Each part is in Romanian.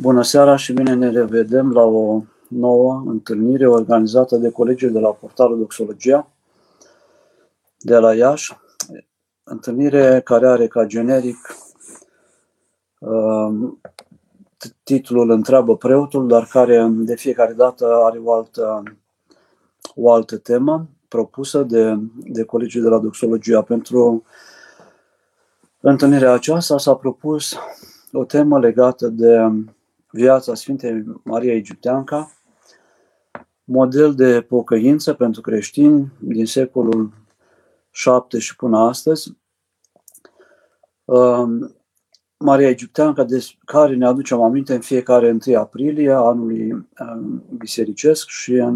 Bună seara și bine ne revedem la o nouă întâlnire organizată de colegii de la portalul Doxologia de la Iași. Întâlnire care are ca generic uh, titlul Întreabă preotul, dar care de fiecare dată are o altă, o altă temă propusă de, de colegii de la Doxologia. Pentru întâlnirea aceasta s-a propus o temă legată de viața Sfintei Maria Egipteanca, model de pocăință pentru creștini din secolul 7 și până astăzi. Um, Maria Egipteanca, de care ne aducem aminte în fiecare 1 aprilie anului um, bisericesc și în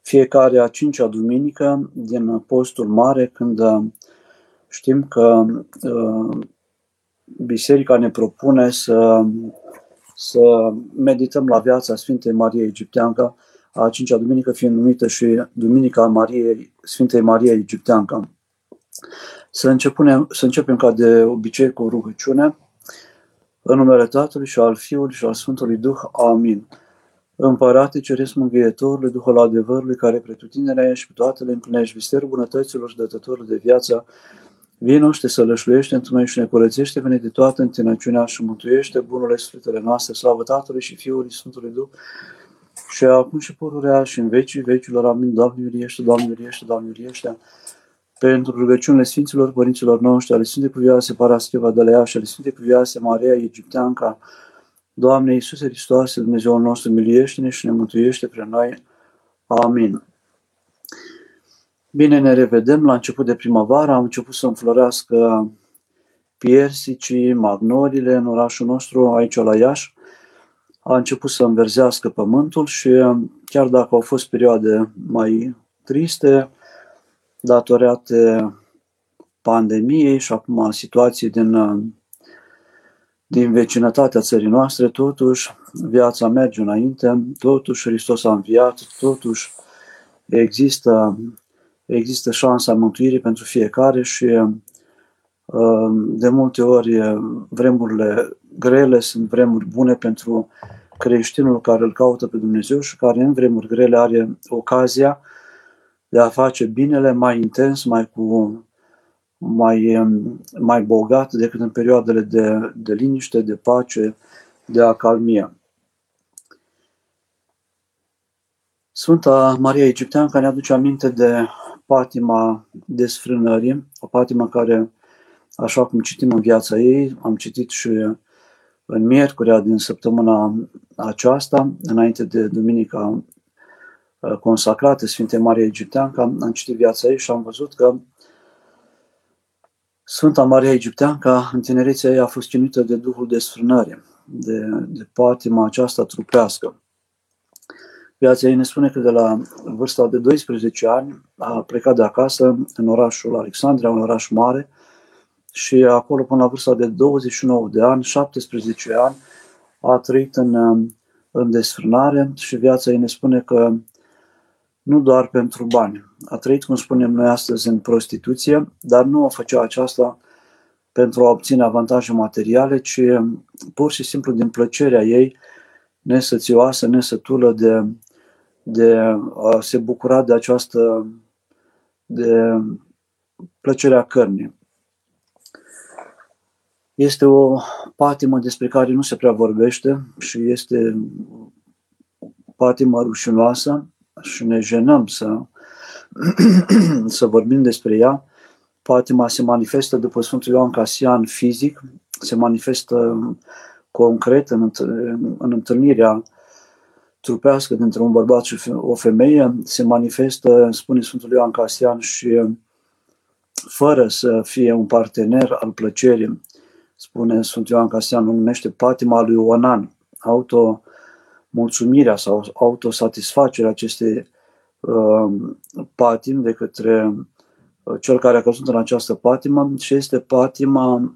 fiecare a cincea duminică din postul mare, când uh, știm că uh, biserica ne propune să să medităm la viața Sfintei Marie Egipteancă, a cincea duminică fiind numită și Duminica Mariei, Sfintei Marie Egipteancă. Să începem, să începem ca de obicei cu rugăciune, în numele Tatălui și al Fiului și al Sfântului Duh. Amin. Împărate, ceresc mângâietorului, Duhul adevărului, care pretutindene și pe toate le împlinești visterul bunătăților și dătătorul de viață, Vino și te sălășluiește într noi și ne curățește, vine de toată întinăciunea și mântuiește bunurile sfântele noastre, slavă Tatălui și Fiului Sfântului Duh, și acum și pururea și în vecii vecilor. Amin. Doamne, miriește, Doamne, miriește, Doamne, miriește. Pentru rugăciunile Sfinților Părinților noștri, ale Sfintei Cuvioase Paraschiva de la ea și ale Sfintei Cuvioase Maria Egipteanca, Doamne Iisuse Hristoase, Dumnezeul nostru, miliește-ne și ne mântuiește pre noi. Amin. Bine ne revedem la început de primăvară, am început să înflorească piersicii, magnolile în orașul nostru, aici la Iași. A început să înverzească pământul și chiar dacă au fost perioade mai triste, datorate pandemiei și acum situației din, din vecinătatea țării noastre, totuși viața merge înainte, totuși Hristos a înviat, totuși există există șansa mântuirii pentru fiecare și uh, de multe ori vremurile grele sunt vremuri bune pentru creștinul care îl caută pe Dumnezeu și care în vremuri grele are ocazia de a face binele mai intens, mai cu mai, um, mai bogat decât în perioadele de, de liniște, de pace, de acalmie. Sfânta Maria Egipteancă ne aduce aminte de patima desfrânării, o patimă care, așa cum citim în viața ei, am citit și în miercurea din săptămâna aceasta, înainte de Duminica uh, consacrată Sfinte Maria Egipteancă, am citit viața ei și am văzut că Sfânta Maria Egipteancă, în tinerețea ei, a fost chinuită de Duhul desfrânării, de, de patima aceasta trupească. Viața ei ne spune că de la vârsta de 12 ani a plecat de acasă în orașul Alexandria, un oraș mare, și acolo până la vârsta de 29 de ani, 17 ani, a trăit în, în desfrânare și viața ei ne spune că nu doar pentru bani. A trăit, cum spunem noi astăzi, în prostituție, dar nu o făcea aceasta pentru a obține avantaje materiale, ci pur și simplu din plăcerea ei nesățioasă, nesătulă de de a se bucura de această de plăcerea cărnii. Este o patimă despre care nu se prea vorbește și este patimă rușinoasă și ne jenăm să, să vorbim despre ea. Patima se manifestă după Sfântul Ioan Casian fizic, se manifestă concret în, în întâlnirea trupească dintre un bărbat și o femeie se manifestă, spune Sfântul Ioan Casian, și fără să fie un partener al plăcerii, spune Sfântul Ioan Casian, numește patima lui Onan, auto mulțumirea sau autosatisfacerea acestei uh, patim de către uh, cel care a căzut în această patimă și este patima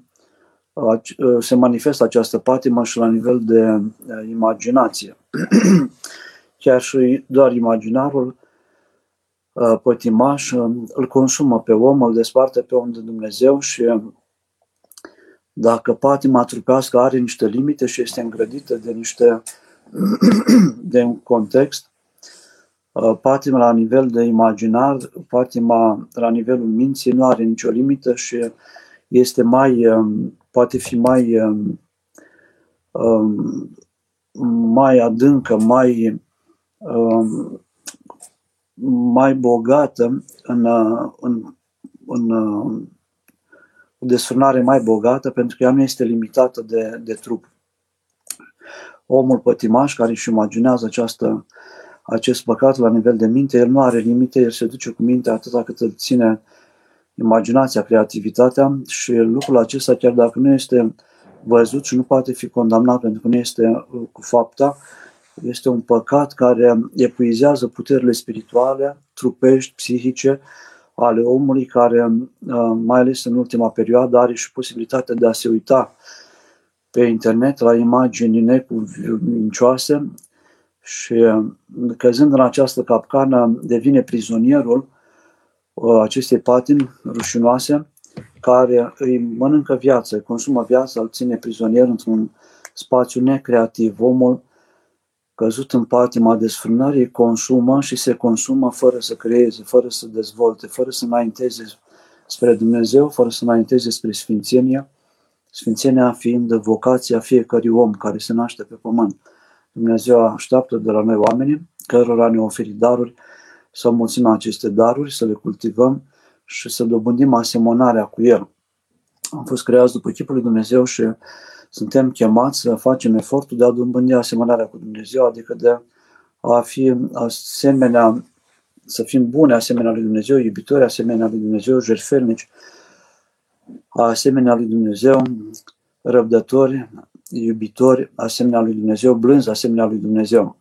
se manifestă această patimă și la nivel de imaginație. Chiar și doar imaginarul pătimaș îl consumă pe om, îl desparte pe om de Dumnezeu și dacă patima trupească are niște limite și este îngrădită de niște de un context, uh, patima la nivel de imaginar, patima la nivelul minții nu are nicio limită și este mai, um, poate fi mai, um, um, mai adâncă, mai, mai bogată în, în, în o desfrânare mai bogată pentru că ea nu este limitată de, de trup. Omul pătimaș care își imaginează această, acest păcat la nivel de minte, el nu are limite, el se duce cu mintea atâta cât îl ține imaginația, creativitatea și lucrul acesta, chiar dacă nu este văzut și nu poate fi condamnat pentru că nu este uh, cu fapta, este un păcat care epuizează puterile spirituale, trupești, psihice ale omului care, uh, mai ales în ultima perioadă, are și posibilitatea de a se uita pe internet la imagini necuvincioase și uh, căzând în această capcană devine prizonierul uh, acestei patini rușinoase care îi mănâncă viața, îi consumă viața, îl ține prizonier într-un spațiu necreativ. Omul căzut în patima desfrânării, consumă și se consumă fără să creeze, fără să dezvolte, fără să înainteze spre Dumnezeu, fără să înainteze spre Sfințenia, Sfințenia fiind vocația fiecărui om care se naște pe pământ. Dumnezeu așteaptă de la noi oamenii, cărora ne oferi daruri, să mulțim aceste daruri, să le cultivăm și să dobândim asemănarea cu El. Am fost creați după chipul lui Dumnezeu și suntem chemați să facem efortul de a dobândi asemănarea cu Dumnezeu, adică de a fi asemenea, să fim bune asemenea lui Dumnezeu, iubitori asemenea lui Dumnezeu, jertfelnici asemenea lui Dumnezeu, răbdători, iubitori asemenea lui Dumnezeu, blânzi asemenea lui Dumnezeu.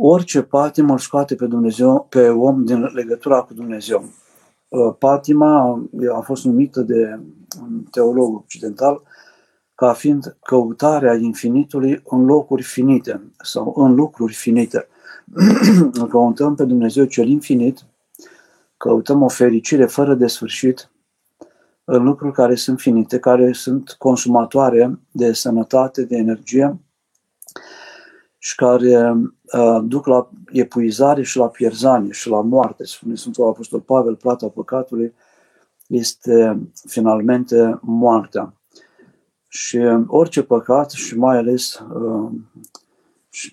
Orice patimă îl scoate pe, Dumnezeu, pe om din legătura cu Dumnezeu. Uh, patima a fost numită de un teolog occidental ca fiind căutarea infinitului în locuri finite sau în lucruri finite. Căutăm pe Dumnezeu cel infinit, căutăm o fericire fără de sfârșit în lucruri care sunt finite, care sunt consumatoare de sănătate, de energie și care uh, duc la epuizare și la pierzanie și la moarte. Spune Sfântul Apostol Pavel, plata păcatului este finalmente moartea. Și orice păcat și mai ales uh,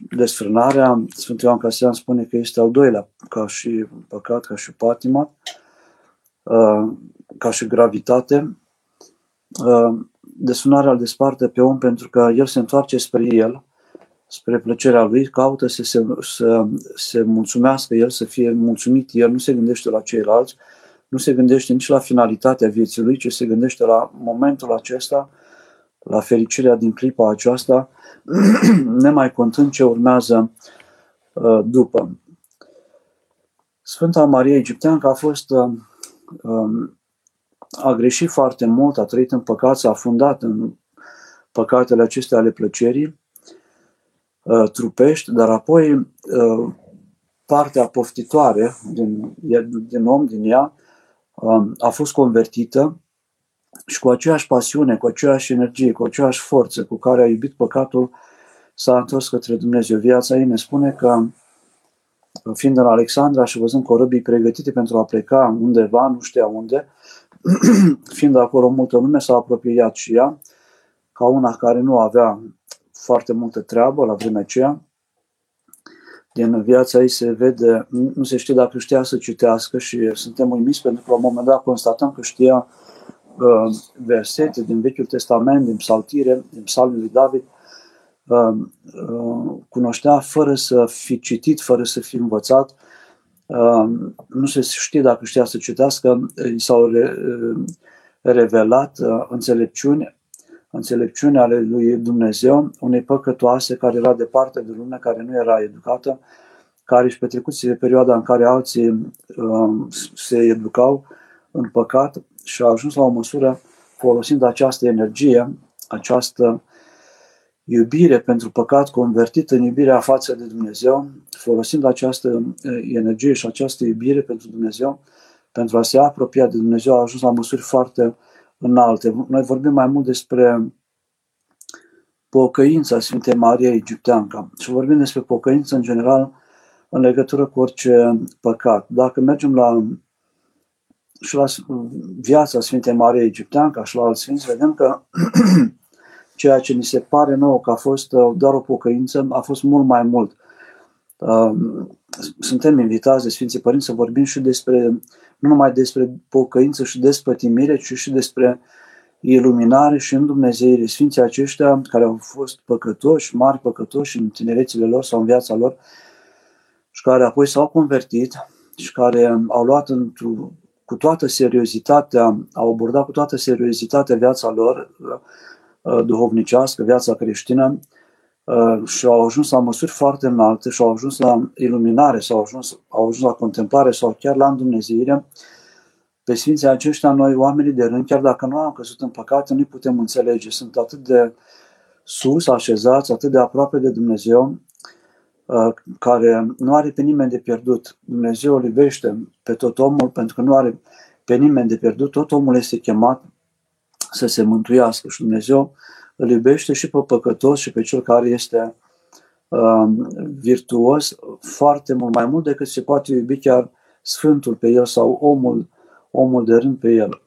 desfrânarea, Sfântul Ioan Casian spune că este al doilea ca și păcat, ca și patima, uh, ca și gravitate. Uh, desfrânarea îl desparte pe om pentru că el se întoarce spre el, spre plăcerea lui, caută să se, să se mulțumească el, să fie mulțumit el, nu se gândește la ceilalți, nu se gândește nici la finalitatea vieții lui, ci se gândește la momentul acesta, la fericirea din clipa aceasta, nemai contând ce urmează uh, după. Sfânta Maria Egipteancă a fost uh, um, a greșit foarte mult, a trăit în păcat, s-a fundat în păcatele acestea ale plăcerii uh, trupești, dar apoi partea poftitoare din, din om, din ea, um, a fost convertită și cu aceeași pasiune, cu aceeași energie, cu aceeași forță cu care a iubit păcatul, s-a întors către Dumnezeu. Viața ei ne spune că, fiind în Alexandra și văzând corăbii pregătite pentru a pleca undeva, nu știa unde, fiind acolo multă lume, s-a apropiat și ea, ca una care nu avea foarte multă treabă la vremea aceea. Din viața ei se vede, nu se știe dacă știa să citească și suntem uimiți pentru că la un moment dat constatăm că știa uh, versete din Vechiul Testament, din psaltire, din psalmul lui David, uh, uh, cunoștea fără să fi citit, fără să fi învățat, uh, nu se știe dacă știa să citească, i s-au re, uh, revelat uh, înțelepciuni, înțelepciunea ale lui Dumnezeu, unei păcătoase care era departe de lume, care nu era educată, care își petrecuse perioada în care alții uh, se educau în păcat și a ajuns la o măsură folosind această energie, această iubire pentru păcat convertită în iubirea față de Dumnezeu, folosind această energie și această iubire pentru Dumnezeu pentru a se apropia de Dumnezeu, a ajuns la măsuri foarte înalte. Noi vorbim mai mult despre pocăința Sfintei Maria Egipteanca și vorbim despre pocăință în general în legătură cu orice păcat. Dacă mergem la și la viața Sfintei Maria Egipteanca și la alți sfinți, vedem că ceea ce ni se pare nou că a fost uh, doar o pocăință, a fost mult mai mult. Um, suntem invitați de Sfinții Părinți să vorbim și despre, nu numai despre pocăință și despătimire, ci și despre iluminare și îndumnezeire. Sfinții aceștia care au fost păcătoși, mari păcătoși în tinerețile lor sau în viața lor și care apoi s-au convertit și care au luat într-o cu toată seriozitatea, au abordat cu toată seriozitatea viața lor uh, duhovnicească, viața creștină uh, și au ajuns la măsuri foarte înalte și au ajuns la iluminare sau au ajuns, au ajuns la contemplare sau chiar la îndumnezeire. Pe Sfinții aceștia, noi, oamenii de rând, chiar dacă nu am căzut în păcate, nu putem înțelege. Sunt atât de sus așezați, atât de aproape de Dumnezeu, Uh, care nu are pe nimeni de pierdut. Dumnezeu îl iubește pe tot omul pentru că nu are pe nimeni de pierdut. Tot omul este chemat să se mântuiască și Dumnezeu îl iubește și pe păcătos și pe cel care este uh, virtuos foarte mult mai mult decât se poate iubi chiar Sfântul pe el sau omul, omul de rând pe el.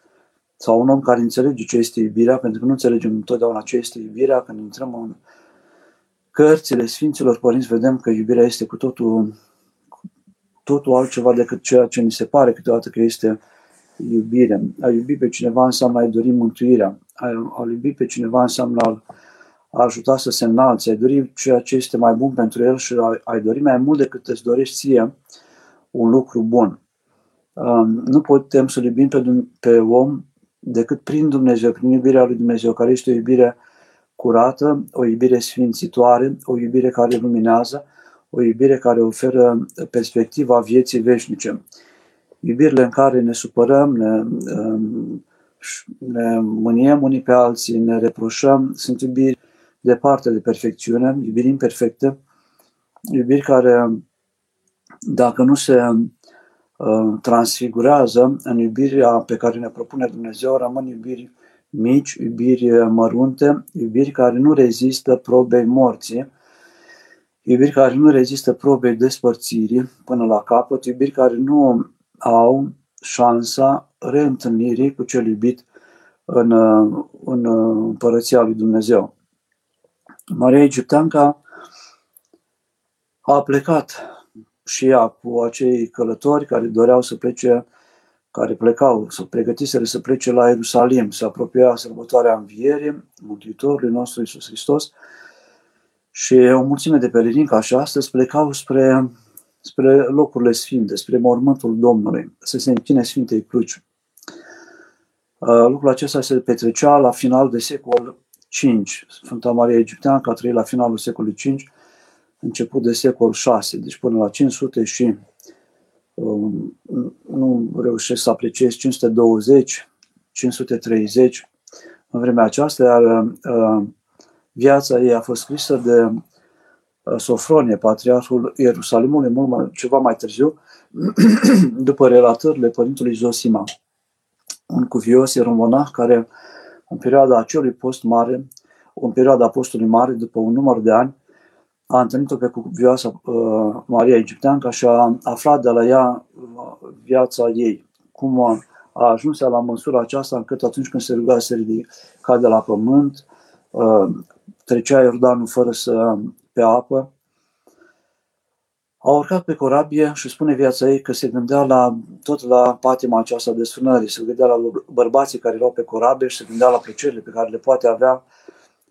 Sau un om care înțelege ce este iubirea, pentru că nu înțelegem întotdeauna ce este iubirea când intrăm în cărțile Sfinților Părinți vedem că iubirea este cu totul, totul altceva decât ceea ce ni se pare câteodată că este iubire. A iubi pe cineva înseamnă a-i dori mântuirea. A, a iubi pe cineva înseamnă a, a ajuta să se înalțe, a dori ceea ce este mai bun pentru el și a, a dori mai mult decât îți dorești ție un lucru bun. Um, nu putem să iubim pe, pe om decât prin Dumnezeu, prin iubirea lui Dumnezeu, care este o iubire curată, o iubire sfințitoare, o iubire care luminează, o iubire care oferă perspectiva vieții veșnice. Iubirile în care ne supărăm, ne, um, ne mâniem unii pe alții, ne reproșăm, sunt iubiri departe de perfecțiune, iubiri imperfecte, iubiri care, dacă nu se uh, transfigurează în iubirea pe care ne propune Dumnezeu, rămân iubiri mici, iubiri mărunte, iubiri care nu rezistă probei morții, iubiri care nu rezistă probei despărțirii până la capăt, iubiri care nu au șansa reîntâlnirii cu cel iubit în, în împărăția lui Dumnezeu. Maria Egipteanca a plecat și ea cu acei călători care doreau să plece care plecau, să pregătiseră să plece la Ierusalim, să apropia sărbătoarea învierii Mântuitorului nostru Iisus Hristos și o mulțime de pelerini ca și astăzi plecau spre, spre locurile sfinte, spre mormântul Domnului, să se închine Sfintei Cruci. Uh, lucrul acesta se petrecea la final de secol 5. Sfânta Maria Egipteancă a trăit la finalul secolului 5, început de secol 6, deci până la 500 și Um, nu reușesc să apreciez 520, 530 în vremea aceasta, iar uh, viața ei a fost scrisă de uh, Sofronie, patriarhul Ierusalimului, mult mai, ceva mai târziu, după relatările părintului Zosima, un cuvios era un monah care în perioada acelui post mare, în perioada apostolului mare, după un număr de ani, a întâlnit-o pe cuvioasa uh, Maria Egipteanca și a aflat de la ea uh, viața ei, cum a, a ajuns la măsura aceasta încât atunci când se ruga să ridica de la pământ, uh, trecea Iordanul fără să pe apă, a urcat pe corabie și spune viața ei că se gândea la, tot la patima aceasta de sunării, se gândea la bărbații care erau pe corabie și se gândea la plăcerile pe care le poate avea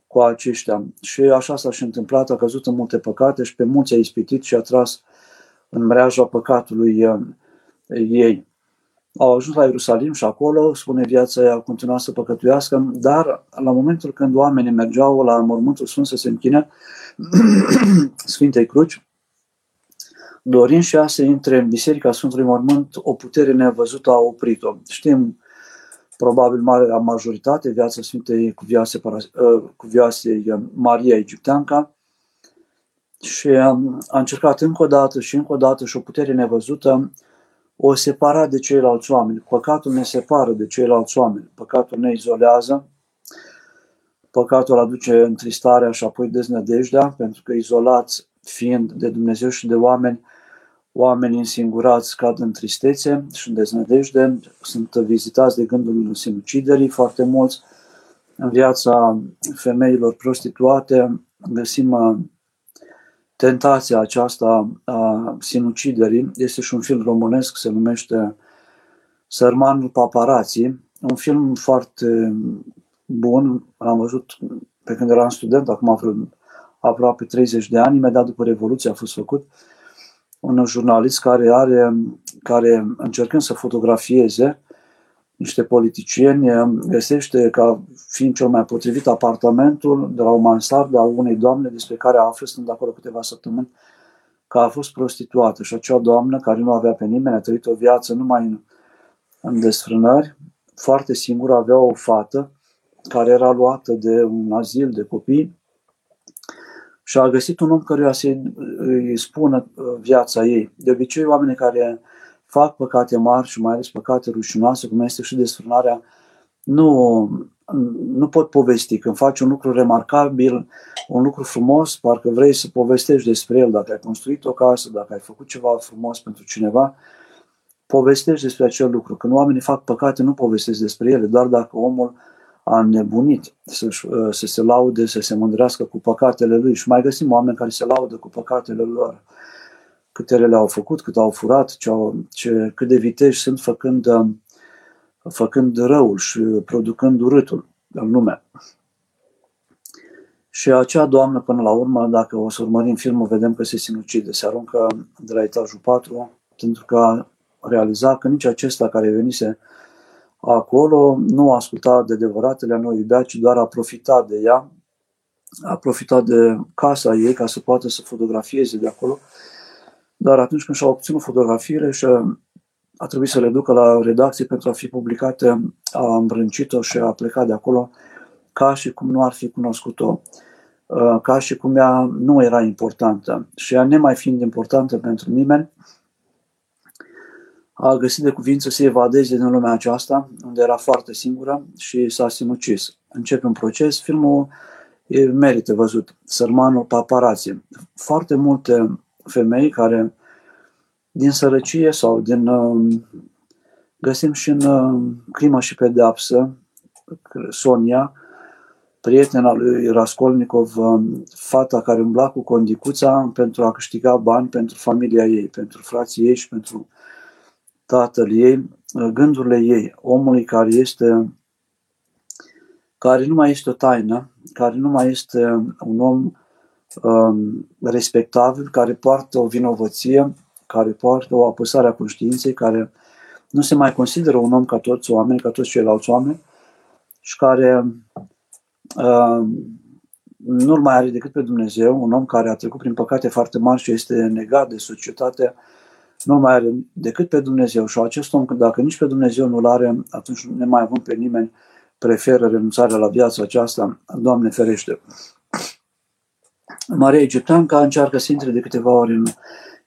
cu aceștia. Și așa s-a și întâmplat, a căzut în multe păcate și pe mulți a ispitit și a tras în mreaja păcatului uh, ei. Au ajuns la Ierusalim și acolo, spune viața ei, a continuat să păcătuiască, dar la momentul când oamenii mergeau la mormântul Sfânt să se închine Sfintei Cruci, dorind și ea să intre în Biserica Sfântului Mormânt, o putere nevăzută a oprit-o. Știm probabil marea majoritate, viața Sfintei Cuvioase, ă, Cuvioase Maria Egipteanca, și a încercat încă o dată și încă o dată și o putere nevăzută o separa de ceilalți oameni. Păcatul ne separă de ceilalți oameni. Păcatul ne izolează. Păcatul aduce întristarea și apoi deznădejdea, pentru că izolați fiind de Dumnezeu și de oameni, oamenii însingurați cad în tristețe și în deznădejde, sunt vizitați de gândul sinuciderii foarte mulți. În viața femeilor prostituate găsim uh, tentația aceasta a sinuciderii. Este și un film românesc, se numește Sărmanul Paparații, un film foarte bun, l-am văzut pe când eram student, acum vreo aproape 30 de ani, imediat după Revoluție a fost făcut, un jurnalist care are, care încercând să fotografieze niște politicieni, găsește ca fiind cel mai potrivit apartamentul de la o mansardă a unei doamne despre care află, stând acolo câteva săptămâni, că a fost prostituată. Și acea doamnă care nu avea pe nimeni, a trăit o viață numai în, în desfrânări, foarte singură, avea o fată care era luată de un azil de copii și a găsit un om căruia să îi spună uh, viața ei. De obicei, oamenii care fac păcate mari și mai ales păcate rușinoase, cum este și desfrânarea, nu, nu pot povesti. Când faci un lucru remarcabil, un lucru frumos, parcă vrei să povestești despre el. Dacă ai construit o casă, dacă ai făcut ceva frumos pentru cineva, povestești despre acel lucru. Când oamenii fac păcate, nu povestesc despre ele, doar dacă omul a nebunit să, să se laude, să se mândrească cu păcatele lui. Și mai găsim oameni care se laudă cu păcatele lor. Câte ele au făcut, cât au furat, ce au, ce, cât de viteji sunt făcând, făcând răul și producând urâtul în lume. Și acea doamnă, până la urmă, dacă o să urmărim filmul, vedem că se sinucide, se aruncă de la etajul 4, pentru că a realizat că nici acesta care venise acolo nu asculta de adevăratele, nu iubea, ci doar a profitat de ea, a profitat de casa ei ca să poată să fotografieze de acolo. Dar atunci când și-a obținut fotografiile și a trebuit să le ducă la redacție pentru a fi publicate, a îmbrâncit-o și a plecat de acolo ca și cum nu ar fi cunoscut-o, ca și cum ea nu era importantă. Și ea, nemai fiind importantă pentru nimeni, a găsit de cuvință să evadeze din lumea aceasta, unde era foarte singură și s-a sinucis. Începe un proces, filmul e, merită văzut. Sărmanul paparație. Foarte multe femei care din sărăcie sau din uh, găsim și în uh, Crimă și Pedeapsă, Sonia, prietena lui Raskolnikov, uh, fata care umbla cu condicuța pentru a câștiga bani pentru familia ei, pentru frații ei și pentru tatăl ei, gândurile ei, omului care este care nu mai este o taină, care nu mai este un om um, respectabil, care poartă o vinovăție, care poartă o apăsare a conștiinței, care nu se mai consideră un om ca toți oameni, ca toți ceilalți oameni și care uh, nu mai are decât pe Dumnezeu, un om care a trecut prin păcate foarte mari și este negat de societatea nu mai are decât pe Dumnezeu și acest om, dacă nici pe Dumnezeu nu-l are, atunci nu ne mai avem pe nimeni, preferă renunțarea la viața aceasta, Doamne ferește. Maria Egipteanca încearcă să intre de câteva ori în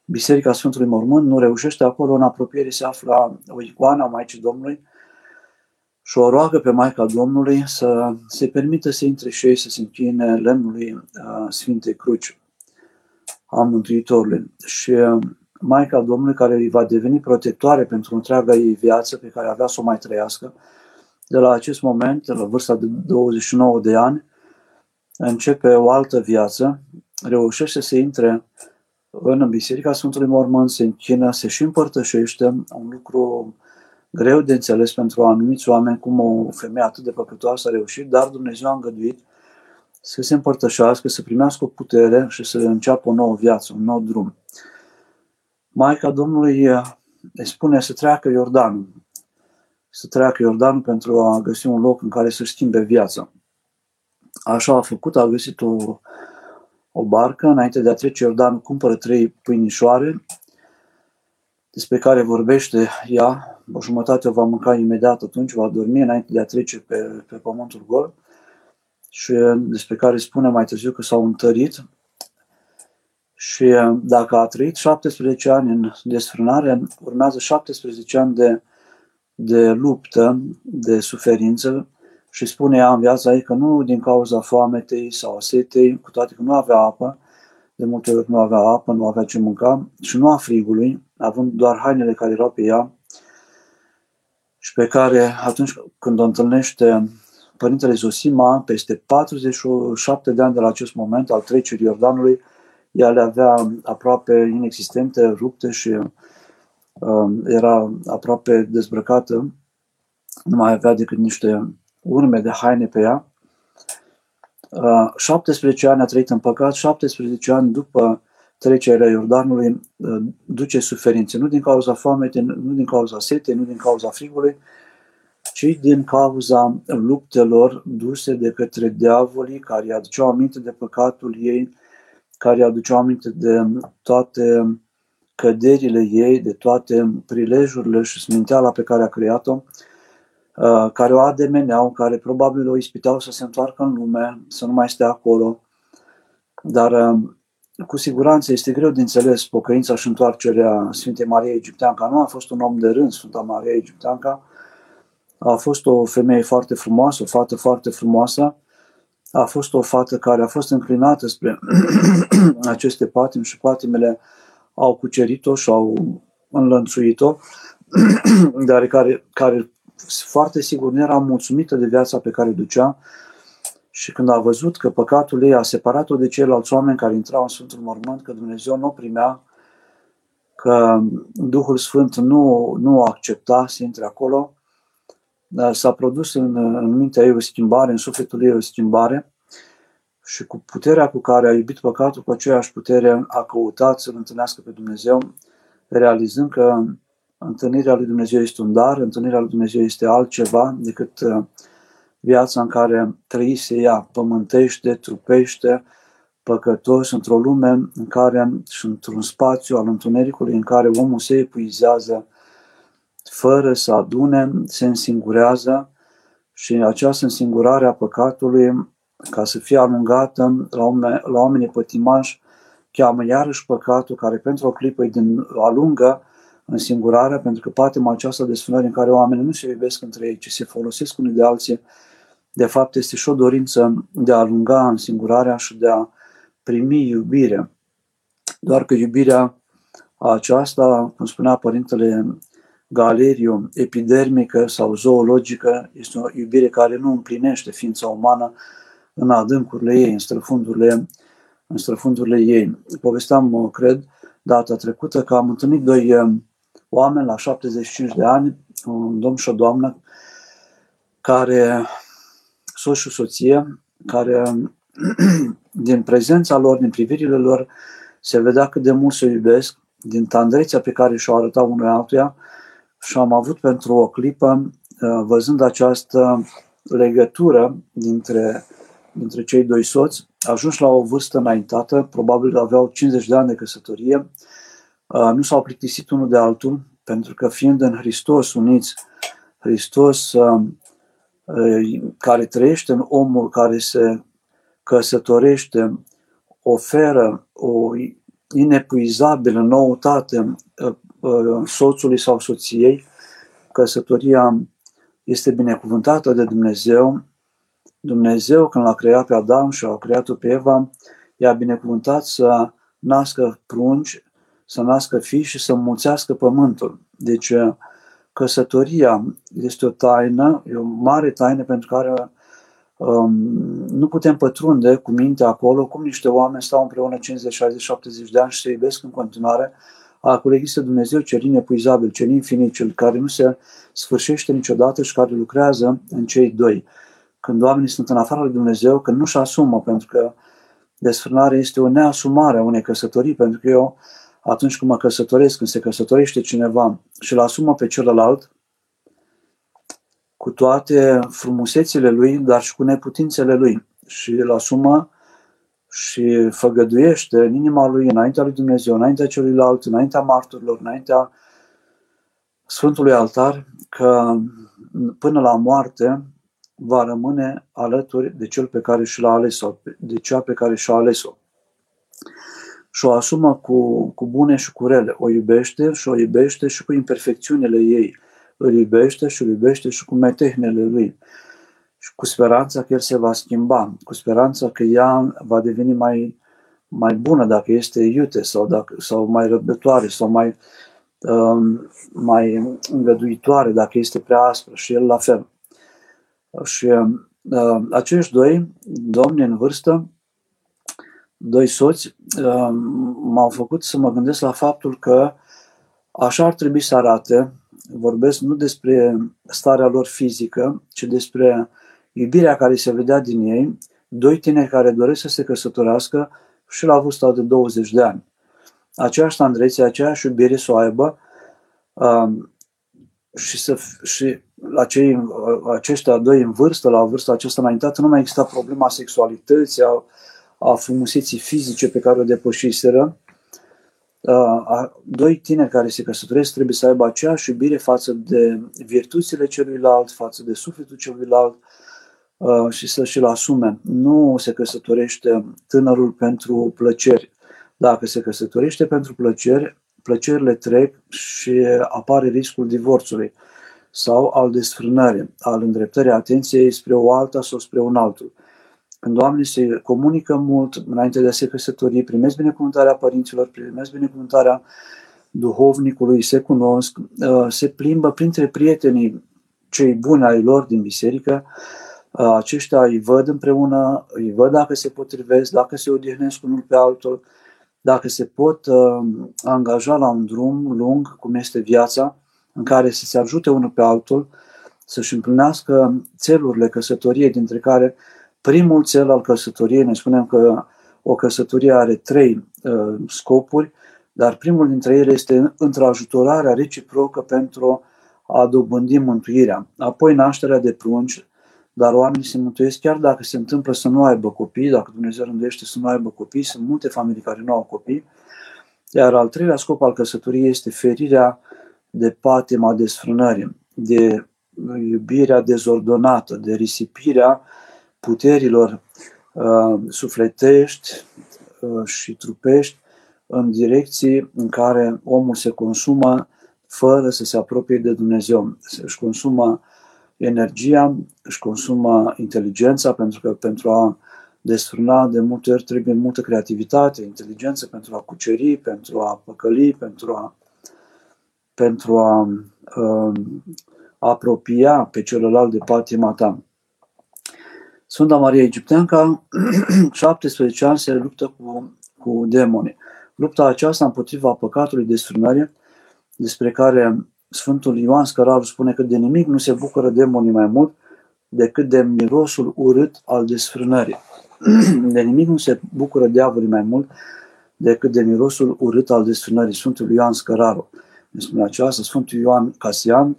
Biserica Sfântului Mormânt, nu reușește, acolo în apropiere se află o icoană a Maicii Domnului și o roagă pe Maica Domnului să se permită să intre și ei să se închine lemnului uh, Sfintei Cruci a Mântuitorului. Și uh, Maica Domnului care îi va deveni protectoare pentru întreaga ei viață pe care avea să o mai trăiască. De la acest moment, de la vârsta de 29 de ani, începe o altă viață, reușește să intre în Biserica Sfântului Mormânt, se închină, se și împărtășește, un lucru greu de înțeles pentru anumiți oameni, cum o femeie atât de păcătoasă a reușit, dar Dumnezeu a îngăduit să se împărtășească, să primească o putere și să înceapă o nouă viață, un nou drum. Maica Domnului îi spune să treacă Iordanul, să treacă Iordanul pentru a găsi un loc în care să schimbe viața. Așa a făcut, a găsit o, o barcă, înainte de a trece Iordanul, cumpără trei pâinișoare, despre care vorbește ea, o jumătate o va mânca imediat atunci, va dormi înainte de a trece pe, pe pământul gol și despre care spune mai târziu că s-au întărit Și uh, dacă a trăit 17 ani în desfrânare, urmează 17 ani de, de luptă, de suferință și spune ea în viața ei că nu din cauza foametei sau a setei, cu toate că nu avea apă, de multe ori nu avea apă, nu avea ce mânca și nu a frigului, având doar hainele care erau pe ea și pe care atunci când o întâlnește Părintele Zosima, peste 47 de ani de la acest moment al trecerii Iordanului, ea le avea aproape inexistente, rupte și uh, era aproape dezbrăcată, nu mai avea decât niște urme de haine pe ea. Uh, 17 ani a trăit în păcat, 17 ani după trecerea Iordanului uh, duce suferințe, nu din cauza foametei, nu din cauza setei, nu din cauza frigului, ci din cauza luptelor duse de către diavolii care îi aduceau aminte de păcatul ei, care îi aduceau aminte de toate căderile ei, de toate prilejurile și sminteala pe care a creat-o, uh, care o ademeneau, care probabil o ispiteau să se întoarcă în lume, să nu mai stea acolo. Dar uh, cu siguranță este greu de înțeles pocăința și întoarcerea Sfintei Maria Egipteanca. Nu a fost un om de rând, Sfânta Maria Egipteanca, a fost o femeie foarte frumoasă, o fată foarte frumoasă, a fost o fată care a fost înclinată spre aceste patimi și patimele au cucerit-o și au înlănțuit-o, dar care, care foarte sigur nu era mulțumită de viața pe care ducea. Și când a văzut că păcatul ei a separat-o de ceilalți oameni care intrau în Sfântul Mormânt, că Dumnezeu nu o primea, că Duhul Sfânt nu, nu o accepta să intre acolo, s-a produs în, în mintea ei o schimbare, în sufletul ei o schimbare și cu puterea cu care a iubit păcatul, cu aceeași putere a căutat să-L întâlnească pe Dumnezeu, realizând că întâlnirea lui Dumnezeu este un dar, întâlnirea lui Dumnezeu este altceva decât uh, viața în care trăise ea, pământește, trupește, păcătos, într-o lume în care și într-un spațiu al întunericului în care omul se epuizează fără să adune, se însingurează și această însingurare a păcatului, ca să fie alungată la, oameni, la oamenii pătimași, cheamă iarăși păcatul care pentru o clipă din, alungă însingurarea, pentru că patima aceasta de sfânări în care oamenii nu se iubesc între ei, ci se folosesc unii de alții, de fapt este și o dorință de a alunga însingurarea și de a primi iubire. Doar că iubirea aceasta, cum spunea Părintele Galeriu, epidermică sau zoologică, este o iubire care nu împlinește ființa umană în adâncurile ei, în străfundurile, în străfundurile ei. Povesteam, cred, data trecută că am întâlnit doi eh, oameni la 75 de ani, un domn și o doamnă, care, soț și soție, care din prezența lor, din privirile lor, se vedea cât de mult se iubesc, din tandrețea pe care și-o arătau unul altuia, și am avut pentru o clipă, uh, văzând această legătură dintre, dintre cei doi soți, ajuns la o vârstă înaintată, probabil aveau 50 de ani de căsătorie, uh, nu s-au plictisit unul de altul, pentru că fiind în Hristos uniți, Hristos uh, care trăiește în omul care se căsătorește, oferă o inepuizabilă noutate Uh, soțului sau soției, căsătoria este binecuvântată de Dumnezeu. Dumnezeu, când l-a creat pe Adam și a creat-o pe Eva, i-a binecuvântat să nască prunci, să nască fii și să mulțească pământul. Deci, uh, căsătoria este o taină, e o mare taină pentru care um, nu putem pătrunde cu mintea acolo cum niște oameni stau împreună 50, 60, 70 de ani și se iubesc în continuare, Acolo există Dumnezeu cel inepuizabil, cel infinit, cel care nu se sfârșește niciodată și care lucrează în cei doi. Când oamenii sunt în afara lui Dumnezeu, când nu-și asumă, pentru că desfrânarea este o neasumare a unei căsătorii, pentru că eu, atunci când mă căsătoresc, când se căsătorește cineva și îl asumă pe celălalt, cu toate frumusețile lui, dar și cu neputințele lui, și îl asumă și făgăduiește în inima lui, înaintea lui Dumnezeu, înaintea celuilalt, înaintea marturilor, înaintea Sfântului Altar, că până la moarte va rămâne alături de cel pe care și l-a ales-o, de cea pe care și-a ales-o. și o asumă cu, cu bune și cu rele. O iubește și o iubește și cu imperfecțiunile ei. Îl iubește și îl iubește și cu metehnele lui. Și cu speranța că el se va schimba, cu speranța că ea va deveni mai, mai bună dacă este iute sau, dacă, sau mai răbdătoare sau mai, um, mai îngăduitoare dacă este prea aspră și el la fel. Și uh, acești doi domni în vârstă doi soți uh, m-au făcut să mă gândesc la faptul că așa ar trebui să arate, vorbesc nu despre starea lor fizică, ci despre iubirea care se vedea din ei, doi tineri care doresc să se căsătorească și la vârsta de 20 de ani. Aceeași andreție, aceeași iubire să o aibă um, și, să, și la cei, aceștia doi în vârstă, la vârsta aceasta înaintată, nu mai exista problema sexualității, a a frumuseții fizice pe care o depășiseră, doi tineri care se căsătoresc trebuie să aibă aceeași iubire față de virtuțile celuilalt, față de sufletul celuilalt și să și-l asume. Nu se căsătorește tânărul pentru plăceri. Dacă se căsătorește pentru plăceri, plăcerile trec și apare riscul divorțului sau al desfrânării, al îndreptării atenției spre o alta sau spre un altul. Când oamenii se comunică mult înainte de a se căsători, primesc binecuvântarea părinților, primesc binecuvântarea duhovnicului, se cunosc, uh, se plimbă printre prietenii cei buni ai lor din biserică, uh, aceștia îi văd împreună, îi văd dacă se potrivesc, dacă se odihnesc unul pe altul, dacă se pot uh, angaja la un drum lung, cum este viața, în care să se ajute unul pe altul, să-și împlinească țelurile căsătoriei, dintre care primul cel al căsătoriei, noi spunem că o căsătorie are trei uh, scopuri, dar primul dintre ele este într-ajutorarea reciprocă pentru a dobândi mântuirea. Apoi nașterea de prunci, dar oamenii se mântuiesc chiar dacă se întâmplă să nu aibă copii, dacă Dumnezeu rânduiește să nu aibă copii, sunt multe familii care nu au copii. Iar al treilea scop al căsătoriei este ferirea de patima desfrânării, de iubirea dezordonată, de risipirea puterilor uh, sufletești uh, și trupești în direcții în care omul se consumă fără să se apropie de Dumnezeu. Își consumă energia, își consumă inteligența, pentru că pentru a desfrâna de multe ori trebuie multă creativitate, inteligență pentru a cuceri, pentru a păcăli, pentru a, pentru a uh, apropia pe celălalt de patima ta. Sfânta Maria Egipteanca, 17 ani, se luptă cu, cu demoni. Lupta aceasta împotriva păcatului de strânare, despre care Sfântul Ioan Scăraru spune că de nimic nu se bucură demonii mai mult decât de mirosul urât al desfrânării. De nimic nu se bucură diavolii mai mult decât de mirosul urât al desfrânării. Sfântul Ioan Scăraru. Despre aceasta, Sfântul Ioan Casian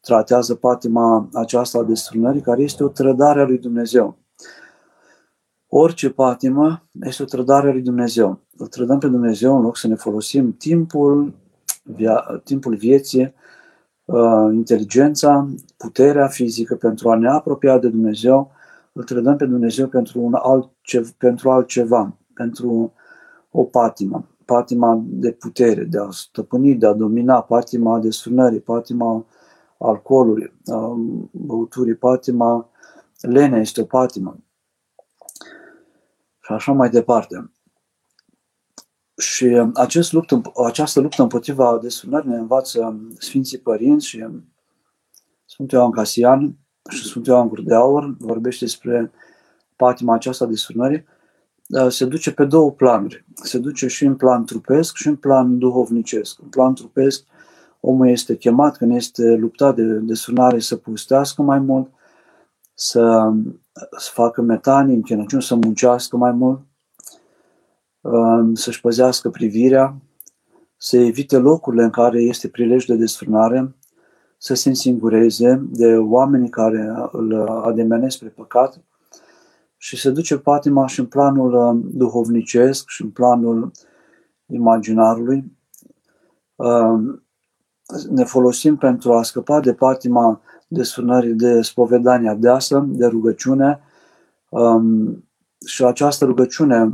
tratează patima aceasta a destrânării, care este o trădare a lui Dumnezeu. Orice patimă este o trădare a lui Dumnezeu. Îl trădăm pe Dumnezeu în loc să ne folosim timpul, via, timpul vieții, uh, inteligența, puterea fizică pentru a ne apropia de Dumnezeu, îl trădăm pe Dumnezeu pentru, un alt, pentru altceva, pentru o patimă, patima de putere, de a stăpâni, de a domina, patima de sfânării, patima alcoolului, băuturii, patima, lene este o patimă. Și așa mai departe. Și acest luptă, această luptă împotriva desfrânării ne învață Sfinții Părinți și Sfântul Ioan Casian și Sfântul Ioan Gură de Aur vorbește despre patima aceasta desfrânării, se duce pe două planuri. Se duce și în plan trupesc și în plan duhovnicesc. În plan trupesc omul este chemat, când este luptat de, de sunare, să pustească mai mult, să, să facă metanii, închinăciuni, să muncească mai mult, um, să-și păzească privirea, să evite locurile în care este prilej de desfrânare, să se însingureze de oamenii care îl ademenesc spre păcat și se duce patima și în planul um, duhovnicesc și în planul imaginarului, um, ne folosim pentru a scăpa de patima de sunării de spovedania deasă, de rugăciune. Um, și această rugăciune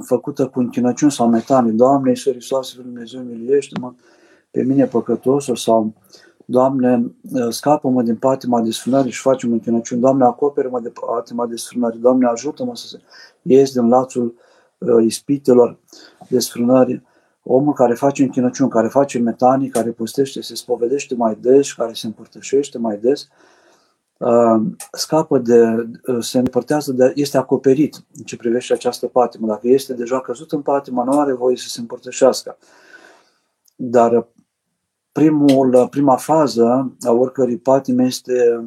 făcută cu închinăciuni sau metanii. Doamne, Iisus Hristos, Dumnezeu, miliește-mă pe mine păcătosul sau Doamne, scapă-mă din patima desfrânării și facem închinăciuni. Doamne, acoperă-mă de patima desfrânării. Doamne, ajută-mă să ies din lațul uh, ispitelor desfrânării. Omul care face închinăciuni, care face metanii, care postește, se spovedește mai des, care se împărtășește mai des, uh, scapă de, uh, se împărtează, de, este acoperit în ce privește această patimă. Dacă este deja căzut în patimă, nu are voie să se împărtășească. Dar primul, prima fază a oricărui patime este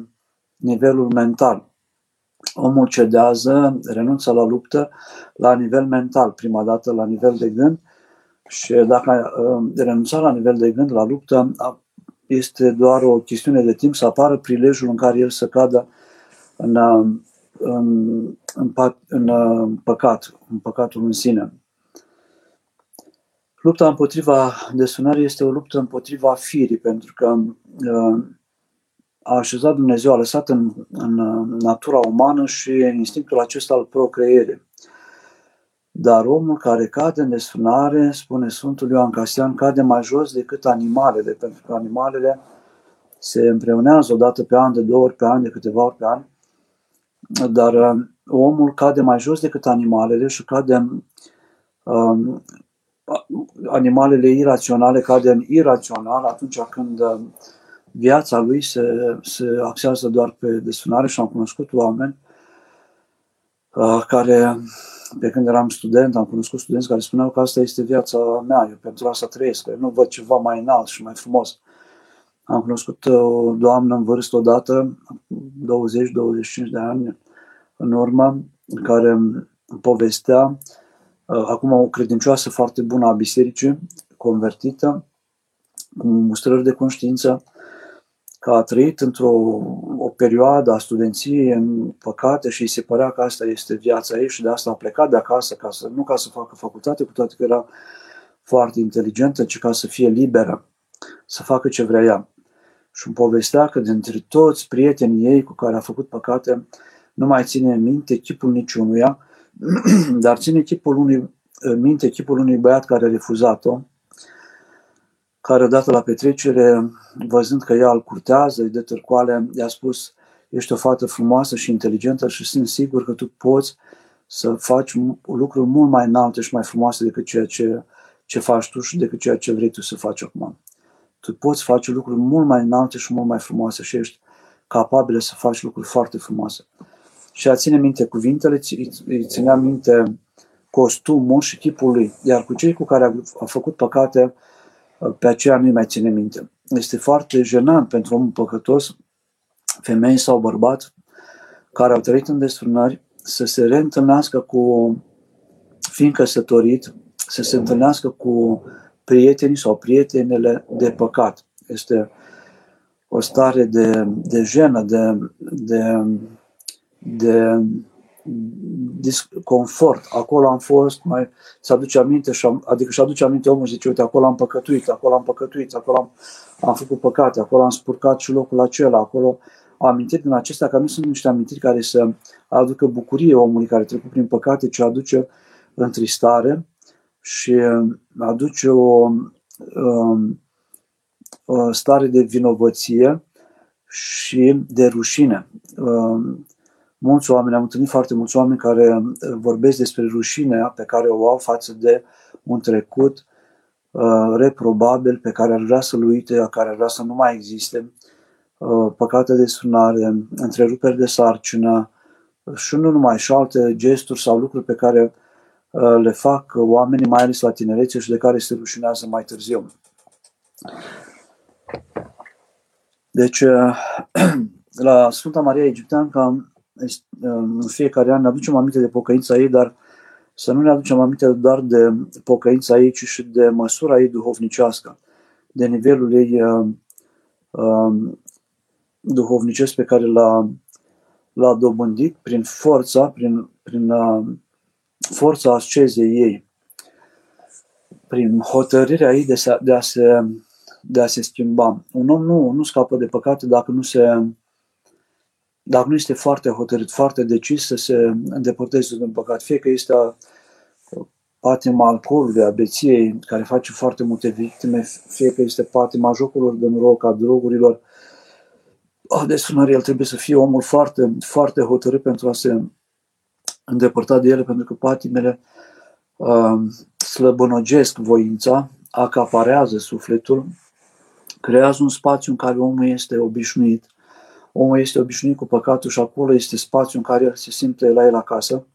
nivelul mental. Omul cedează, renunță la luptă la nivel mental, prima dată la nivel de gând și dacă uh, renunța la nivel de gând la luptă, este doar o chestiune de timp să apară prilejul în care el să cadă în, uh, în, în, în, în uh, păcat, în păcatul în sine. Lupta împotriva desunării este o luptă împotriva firii, pentru că uh, a așezat Dumnezeu, a lăsat în, în natura umană și instinctul acesta al procreierii. Dar omul care cade în desfrânare, spune Sfântul Ioan Castian, cade mai jos decât animalele, pentru că animalele se împreunează o dată pe an, de două ori pe an, de câteva ori pe an, dar uh, omul cade mai jos decât animalele și cade um, animalele iraționale cade în irațional atunci când uh, viața lui se, se axează doar pe desfânare și am cunoscut oameni uh, care, pe când eram student, am cunoscut studenți care spuneau că asta este viața mea, eu pentru asta trăiesc, eu nu văd ceva mai înalt și mai frumos. Am cunoscut uh, o doamnă în vârstă odată, 20-25 de ani în urmă, care povestea Uh, acum o credincioasă foarte bună a bisericii, convertită, cu mustrări de conștiință, că a trăit într-o o perioadă a studenției în păcate și îi se părea că asta este viața ei și de asta a plecat de acasă, ca să, nu ca să facă facultate, cu toate că era foarte inteligentă, ci ca să fie liberă, să facă ce vrea ea. Și îmi povestea că dintre toți prietenii ei cu care a făcut păcate, nu mai ține minte chipul niciunuia, dar ține chipul unui, minte chipul unui băiat care a refuzat-o, care odată la petrecere, văzând că ea îl curtează, îi dă târcoale, i-a spus, ești o fată frumoasă și inteligentă și sunt sigur că tu poți să faci lucruri mult mai înalte și mai frumoase decât ceea ce, ce faci tu și decât ceea ce vrei tu să faci acum. Tu poți face lucruri mult mai înalte și mult mai frumoase și ești capabilă să faci lucruri foarte frumoase și a ține minte cuvintele, îi ținea minte costumul și chipul lui. Iar cu cei cu care a, a făcut păcate, pe aceea nu-i mai ține minte. Este foarte jenant pentru omul păcătos, femei sau bărbat, care au trăit în desfrânări, să se reîntâlnească cu, fiind căsătorit, să se întâlnească cu prietenii sau prietenele de păcat. Este o stare de, de jenă, de, de de disconfort. Acolo am fost, mai să aduce aminte, și am, adică și aduce aminte omul și zice, uite, acolo am păcătuit, acolo am păcătuit, acolo am, am făcut păcate, acolo am spurcat și locul acela, acolo am amintit din acestea care nu sunt niște amintiri care să aducă bucurie omului care trece prin păcate, ci aduce întristare și aduce o, um, o stare de vinovăție și de rușine. Um, mulți oameni, am întâlnit foarte mulți oameni care uh, vorbesc despre rușinea pe care o au față de un trecut uh, reprobabil pe care ar vrea să-l uite, care ar vrea să nu mai existe, uh, păcate de sunare, întreruperi de sarcină și nu numai, și alte gesturi sau lucruri pe care uh, le fac oamenii, mai ales la tinerețe și de care se rușinează mai târziu. Deci, uh, la Sfânta Maria Egipteancă în fiecare an ne aducem aminte de pocăința ei, dar să nu ne aducem aminte doar de pocăința ei, ci și de măsura ei duhovnicească, de nivelul ei uh, uh, duhovnicesc pe care l-a, l-a dobândit prin forța, prin, prin uh, forța ascezei ei, prin hotărârea ei de, se, de, a se, de a se schimba. Un om nu, nu scapă de păcate dacă nu se dacă nu este foarte hotărât, foarte decis să se îndepărteze din păcat, fie că este patima alcoolului, a beției, care face foarte multe victime, fie că este patima jocurilor de noroc, a drogurilor, a desunării, el trebuie să fie omul foarte, foarte hotărât pentru a se îndepărta de ele, pentru că patimele uh, slăbănogesc voința, acaparează sufletul, creează un spațiu în care omul este obișnuit. Omul este obișnuit cu păcatul și acolo este spațiu în care se simte la el acasă.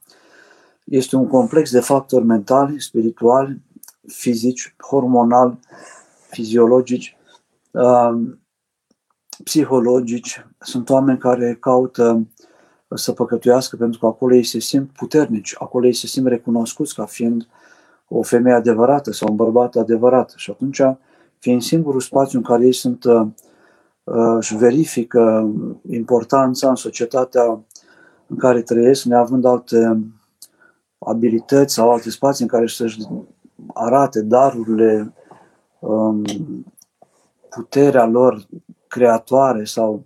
Este un complex de factori mentali, spirituali, fizici, hormonal, fiziologici, uh, psihologici. Sunt oameni care caută să păcătuiască pentru că acolo ei se simt puternici, acolo ei se simt recunoscuți ca fiind o femeie adevărată sau un bărbat adevărat. Și atunci, fiind singurul spațiu în care ei sunt, uh, își verifică importanța în societatea în care trăiesc, neavând alte abilități sau alte spații în care să-și arate darurile, um, puterea lor creatoare sau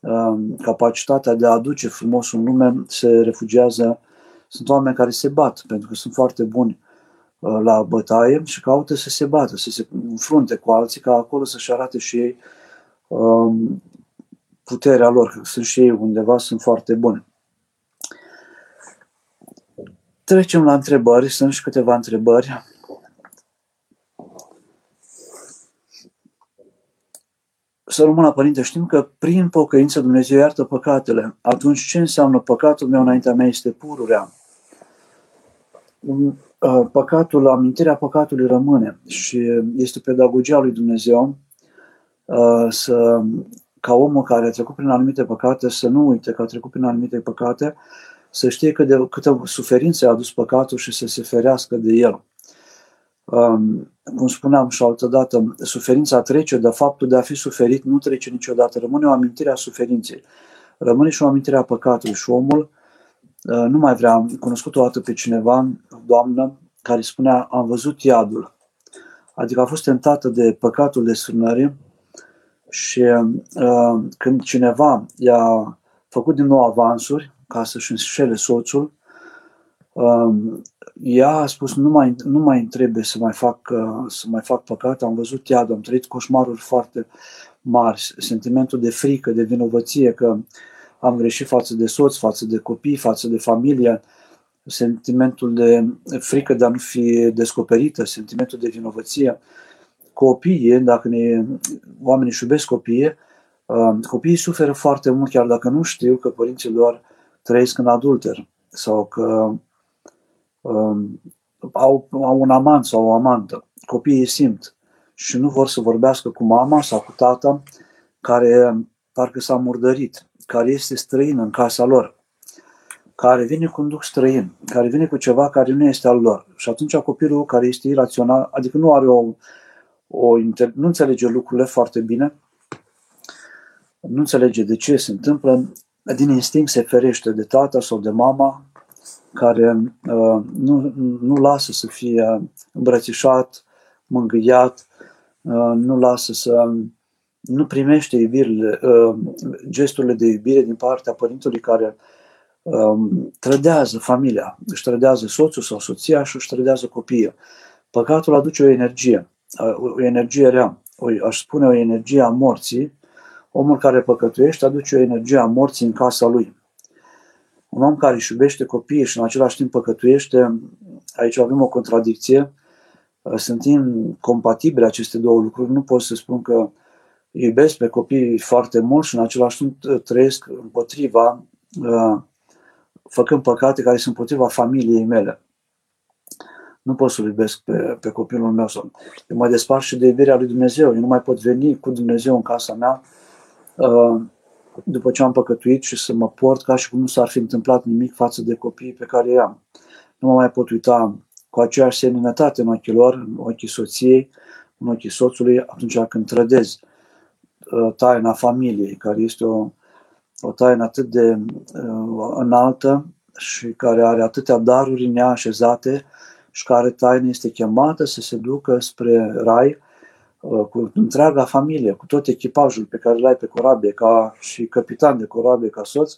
um, capacitatea de a aduce frumos un lume, se refugiază. Sunt oameni care se bat pentru că sunt foarte buni uh, la bătaie și caută să se bată, să se înfrunte cu alții, ca acolo să-și arate și ei um, puterea lor, că sunt și ei undeva, sunt foarte buni. Trecem la întrebări, sunt și câteva întrebări. Să rămână, Părinte, știm că prin pocăință Dumnezeu iartă păcatele. Atunci ce înseamnă păcatul meu înaintea mea este pururea? Uh, păcatul, amintirea păcatului rămâne și este pedagogia lui Dumnezeu uh, să, ca omul care a trecut prin anumite păcate să nu uite că a trecut prin anumite păcate să știe cât de, câtă suferință a adus păcatul și să se ferească de el. Um, cum spuneam și altă dată, suferința trece, dar faptul de a fi suferit nu trece niciodată. Rămâne o amintire a suferinței. Rămâne și o amintire a păcatului. Și omul uh, nu mai vrea. Am cunoscut o dată pe cineva, o doamnă, care spunea, am văzut iadul. Adică a fost tentată de păcatul de sânări și uh, când cineva i-a făcut din nou avansuri, ca să-și înșele soțul, um, ea a spus, nu mai, nu mai trebuie să mai, fac, uh, să mai fac păcat, am văzut iadul, am trăit coșmaruri foarte mari, sentimentul de frică, de vinovăție, că am greșit față de soț, față de copii, față de familie, sentimentul de frică de a nu fi descoperită, sentimentul de vinovăție. Copiii, dacă ne, oamenii își iubesc copiii, uh, copiii suferă foarte mult, chiar dacă nu știu că părinții lor trăiesc în adulter sau că um, au, au un amant sau o amantă. Copiii simt și nu vor să vorbească cu mama sau cu tata care parcă s-a murdărit, care este străin în casa lor, care vine cu un duc străin, care vine cu ceva care nu este al lor. Și atunci copilul care este irațional, adică nu are o, o nu înțelege lucrurile foarte bine, nu înțelege de ce se întâmplă, din instinct se ferește de tata sau de mama care uh, nu, nu lasă să fie îmbrățișat, mângâiat, uh, nu lasă să nu primește iubirile, uh, gesturile de iubire din partea părintului care um, trădează familia, își trădează soțul sau soția și își trădează copiii. Păcatul aduce o energie, o energie rea, o, aș spune o energie a morții, Omul care păcătuiește aduce o energie a morții în casa lui. Un om care își iubește copiii și în același timp păcătuiește, aici avem o contradicție, sunt incompatibile aceste două lucruri. Nu pot să spun că iubesc pe copii foarte mult și în același timp trăiesc împotriva, făcând păcate care sunt împotriva familiei mele. Nu pot să-l iubesc pe, pe copilul meu. Sau, eu mă despart și de iubirea lui Dumnezeu. Eu nu mai pot veni cu Dumnezeu în casa mea Uh, după ce am păcătuit și să mă port ca și cum nu s-ar fi întâmplat nimic față de copiii pe care i-am. Nu mă mai pot uita cu aceeași seninătate în ochii lor, în ochii soției, în ochii soțului, atunci când trădez uh, taina familiei, care este o, o taină atât de uh, înaltă și care are atâtea daruri neașezate și care taină este chemată să se ducă spre rai, Uh, cu întreaga familie, cu tot echipajul pe care l-ai pe corabie, ca și capitan de corabie, ca soț,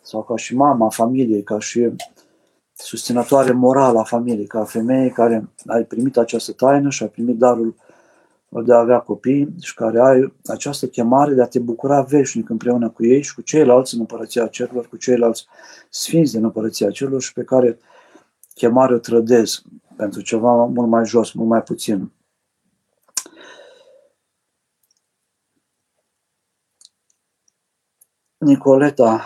sau ca și mama familiei, ca și susținătoare morală a familiei, ca femeie care ai primit această taină și ai primit darul de a avea copii și care ai această chemare de a te bucura veșnic împreună cu ei și cu ceilalți în împărăția cerurilor, cu ceilalți sfinți din împărăția cerurilor și pe care chemare o trădez pentru ceva mult mai jos, mult mai puțin. Nicoleta,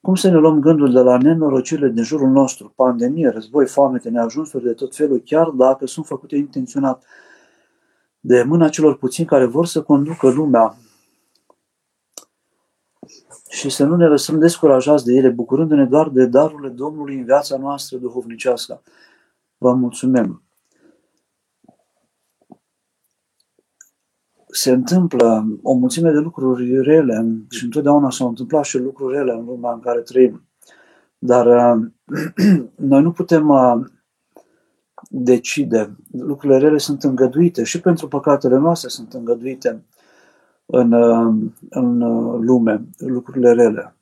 cum să ne luăm gândul de la nenorocirile din jurul nostru, pandemie, război, foamete, neajunsuri de tot felul, chiar dacă sunt făcute intenționat de mâna celor puțini care vor să conducă lumea și să nu ne lăsăm descurajați de ele, bucurându-ne doar de darurile Domnului în viața noastră duhovnicească. Vă mulțumim! se întâmplă o mulțime de lucruri rele și întotdeauna s-au întâmplat și lucruri rele în lumea în care trăim. Dar uh, noi nu putem uh, decide. Lucrurile rele sunt îngăduite și pentru păcatele noastre sunt îngăduite în, uh, în lume, lucrurile rele.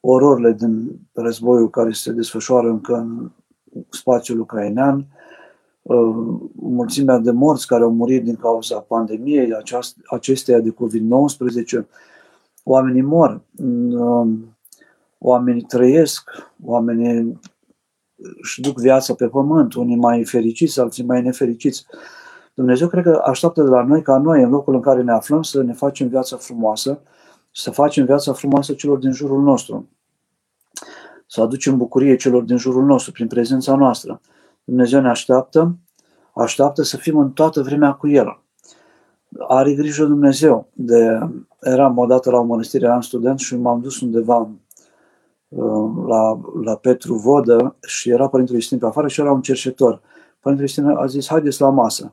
Ororile din războiul care se desfășoară încă în spațiul ucrainean, Uh, mulțimea de morți care au murit din cauza pandemiei acesteia de COVID-19. Oamenii mor, uh, oamenii trăiesc, oamenii își duc viața pe pământ, unii mai fericiți, alții mai nefericiți. Dumnezeu cred că așteaptă de la noi ca noi, în locul în care ne aflăm, să ne facem viața frumoasă, să facem viața frumoasă celor din jurul nostru, să aducem bucurie celor din jurul nostru prin prezența noastră. Dumnezeu ne așteaptă, așteaptă să fim în toată vremea cu El. Are grijă Dumnezeu. De, eram odată la o mănăstire, eram student și m-am dus undeva uh, la, la Petru Vodă și era Părintele Iustin pe afară și era un cerșetor. Părintele Iustin a zis, haideți la masă.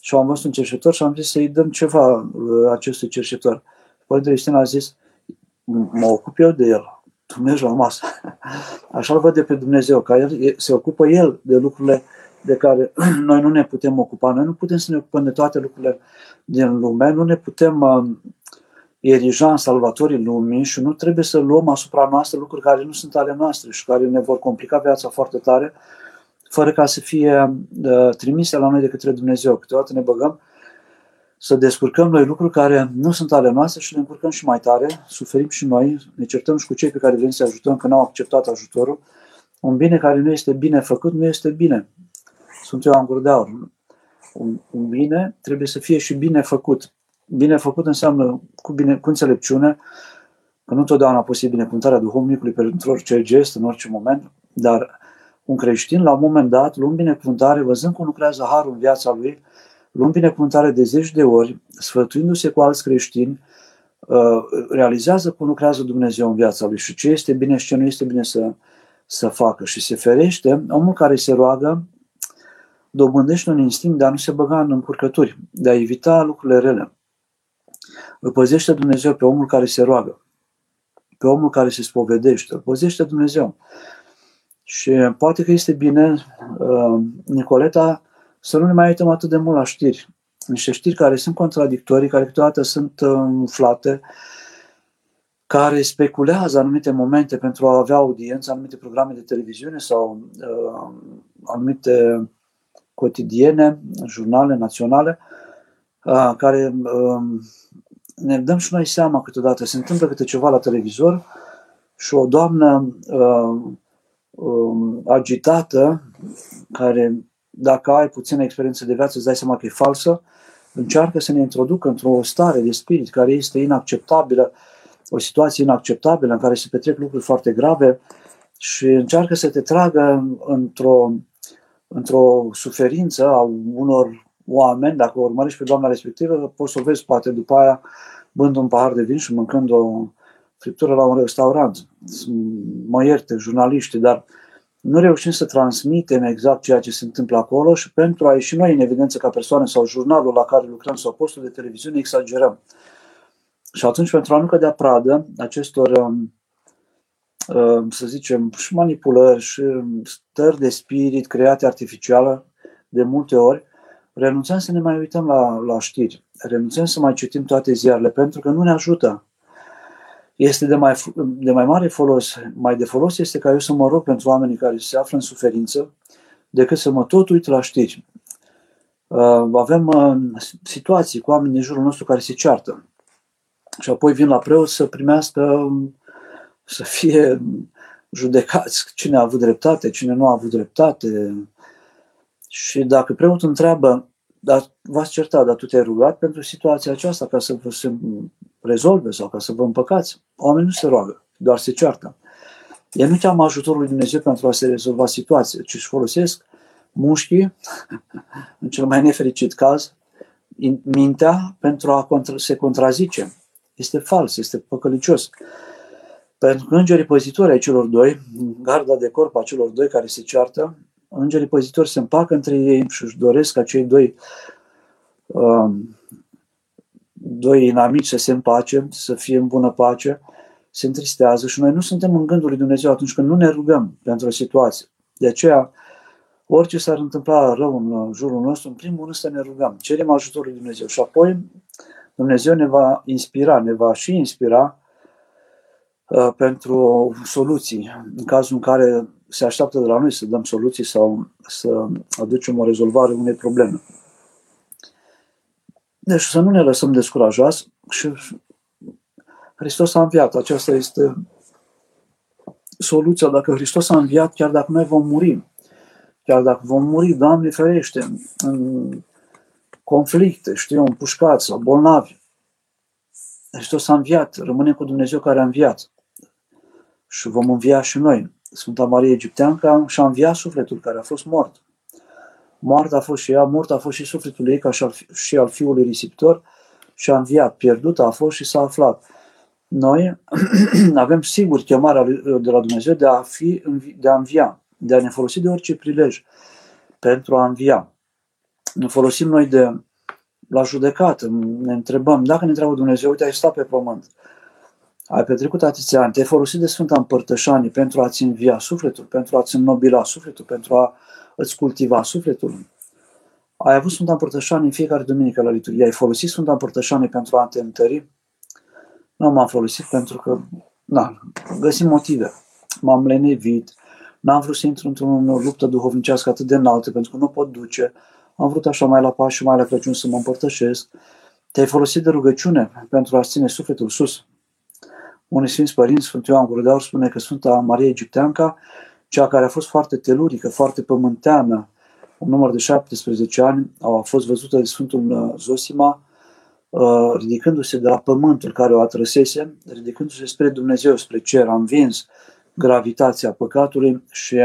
Și am văzut un cerșetor și am zis să-i dăm ceva uh, acestui cerșetor. Părintele Iustin a zis, mă ocup eu de el tu mergi la masă. Așa-l văd de pe Dumnezeu, că el, se ocupă El de lucrurile de care noi nu ne putem ocupa. Noi nu putem să ne ocupăm de toate lucrurile din lume, nu ne putem uh, erija în salvatorii lumii și nu trebuie să luăm asupra noastră lucruri care nu sunt ale noastre și care ne vor complica viața foarte tare, fără ca să fie uh, trimise la noi de către Dumnezeu. Câteodată ne băgăm să descurcăm noi lucruri care nu sunt ale noastre și le încurcăm și mai tare, suferim și noi, ne certăm și cu cei pe care vrem să ajutăm că n-au acceptat ajutorul. Un bine care nu este bine făcut nu este bine. Sunt eu am de aur. Un, un bine trebuie să fie și bine făcut. Bine făcut înseamnă cu, bine, cu înțelepciune, că nu totdeauna posibil binecuvântarea duhovnicului pentru orice gest, în orice moment, dar un creștin, la un moment dat, luând binecuvântare, văzând cum lucrează harul în viața lui, luând binecuvântare de zeci de ori, sfătuindu-se cu alți creștini, uh, realizează cum lucrează Dumnezeu în viața lui și ce este bine și ce nu este bine să, să facă. Și se ferește omul care se roagă, dobândește un instinct de a nu se băga în încurcături, de a evita lucrurile rele. Îl păzește Dumnezeu pe omul care se roagă, pe omul care se spovedește, îl păzește Dumnezeu. Și poate că este bine, uh, Nicoleta, să nu ne mai uităm atât de mult la știri. Niște știri care sunt contradictorii, care câteodată sunt uh, umflate, care speculează anumite momente pentru a avea audiență, anumite programe de televiziune sau uh, anumite cotidiene, jurnale naționale, uh, care uh, ne dăm și noi seama câteodată, se întâmplă câte ceva la televizor și o doamnă uh, uh, agitată, care dacă ai puțină experiență de viață, îți dai seama că e falsă, încearcă să ne introducă într-o stare de spirit care este inacceptabilă, o situație inacceptabilă în care se petrec lucruri foarte grave și încearcă să te tragă într-o, într-o suferință a unor oameni, dacă o urmărești pe doamna respectivă, poți să o vezi poate după aia bând un pahar de vin și mâncând o friptură la un restaurant. Mă ierte, jurnaliști, dar uh, nu reușim să transmitem exact ceea ce se întâmplă acolo și pentru a ieși noi în evidență ca persoane sau jurnalul la care lucrăm sau postul de televiziune, exagerăm. Și atunci, pentru a nu cădea pradă acestor, um, um, să zicem, și manipulări și stări de spirit create artificială, de multe ori, renunțăm să ne mai uităm la, la știri, renunțăm să mai citim toate ziarele, pentru că nu ne ajută. Este de mai, de mai mare folos, mai de folos este ca eu să mă rog pentru oamenii care se află în suferință, decât să mă tot uit la știri. Uh, avem uh, situații cu oameni din jurul nostru care se ceartă și apoi vin la preot să primească, să fie judecați cine a avut dreptate, cine nu a avut dreptate. Și dacă preotul întreabă, dar v-ați certat, dar tu te-ai rugat pentru situația aceasta ca să vă se rezolve sau ca să vă împăcați. Oamenii nu se roagă, doar se ceartă. Ei nu cheamă ajutorul lui Dumnezeu pentru a se rezolva situația, ci își folosesc mușchii, în cel mai nefericit caz, mintea pentru a contra- se contrazice. Este fals, este păcălicios. Pentru că îngerii păzitori ai celor doi, garda de corp a celor doi care se ceartă, îngerii păzitori se împacă între ei și își doresc ca cei doi um, doi inamici să se împace, să fie în bună pace, se întristează și noi nu suntem în gândul lui Dumnezeu atunci când nu ne rugăm pentru o situație. De aceea, orice s-ar întâmpla rău în jurul nostru, în primul rând să ne rugăm, cerem ajutorul lui Dumnezeu și apoi Dumnezeu ne va inspira, ne va și inspira uh, pentru soluții, în cazul în care se așteaptă de la noi să dăm soluții sau să aducem o rezolvare unei probleme. Deci să nu ne lăsăm descurajați și Hristos a înviat. Aceasta este soluția. Dacă Hristos a înviat, chiar dacă noi vom muri, chiar dacă vom muri, Doamne ferește, în conflicte, știu, împușcați sau bolnavi, Hristos a înviat, rămânem cu Dumnezeu care a înviat. Și vom învia și noi. Sfânta Marie Egipteanca și-a înviat sufletul care a fost mort. Moartea a fost și ea, mort a fost și sufletul ei ca și al, și al fiului risipitor și a înviat. Pierdut a fost și s-a aflat. Noi avem sigur chemarea de la Dumnezeu de a, fi, de a învia, de a ne folosi de orice prilej pentru a învia. Ne folosim noi de la judecată, ne întrebăm, dacă ne întreabă Dumnezeu, uite, ai stat pe pământ, ai petrecut atâția ani, te-ai folosit de Sfânta Împărtășanie pentru a-ți învia sufletul, pentru a-ți înnobila sufletul, pentru a îți cultiva sufletul. Ai avut Sfânta Împărtășanie în fiecare duminică la liturghie. Ai folosit Sfânta Împărtășanie pentru a te întări? Nu m-am folosit pentru că, na, găsim motive. M-am lenevit, n-am vrut să intru într-o luptă duhovnicească atât de înaltă, pentru că nu pot duce. Am vrut așa mai la Paști și mai la Crăciun să mă împărtășesc. Te-ai folosit de rugăciune pentru a ține sufletul sus. Unii Sfinți Părinți, Sfântul Ioan Gură spune că Sfânta Maria Egipteanca cea care a fost foarte telurică, foarte pământeană, un număr de 17 ani, a fost văzută de Sfântul uh, Zosima, uh, ridicându-se de la pământul care o atrăsese, ridicându-se spre Dumnezeu, spre cer, a învins gravitația păcatului și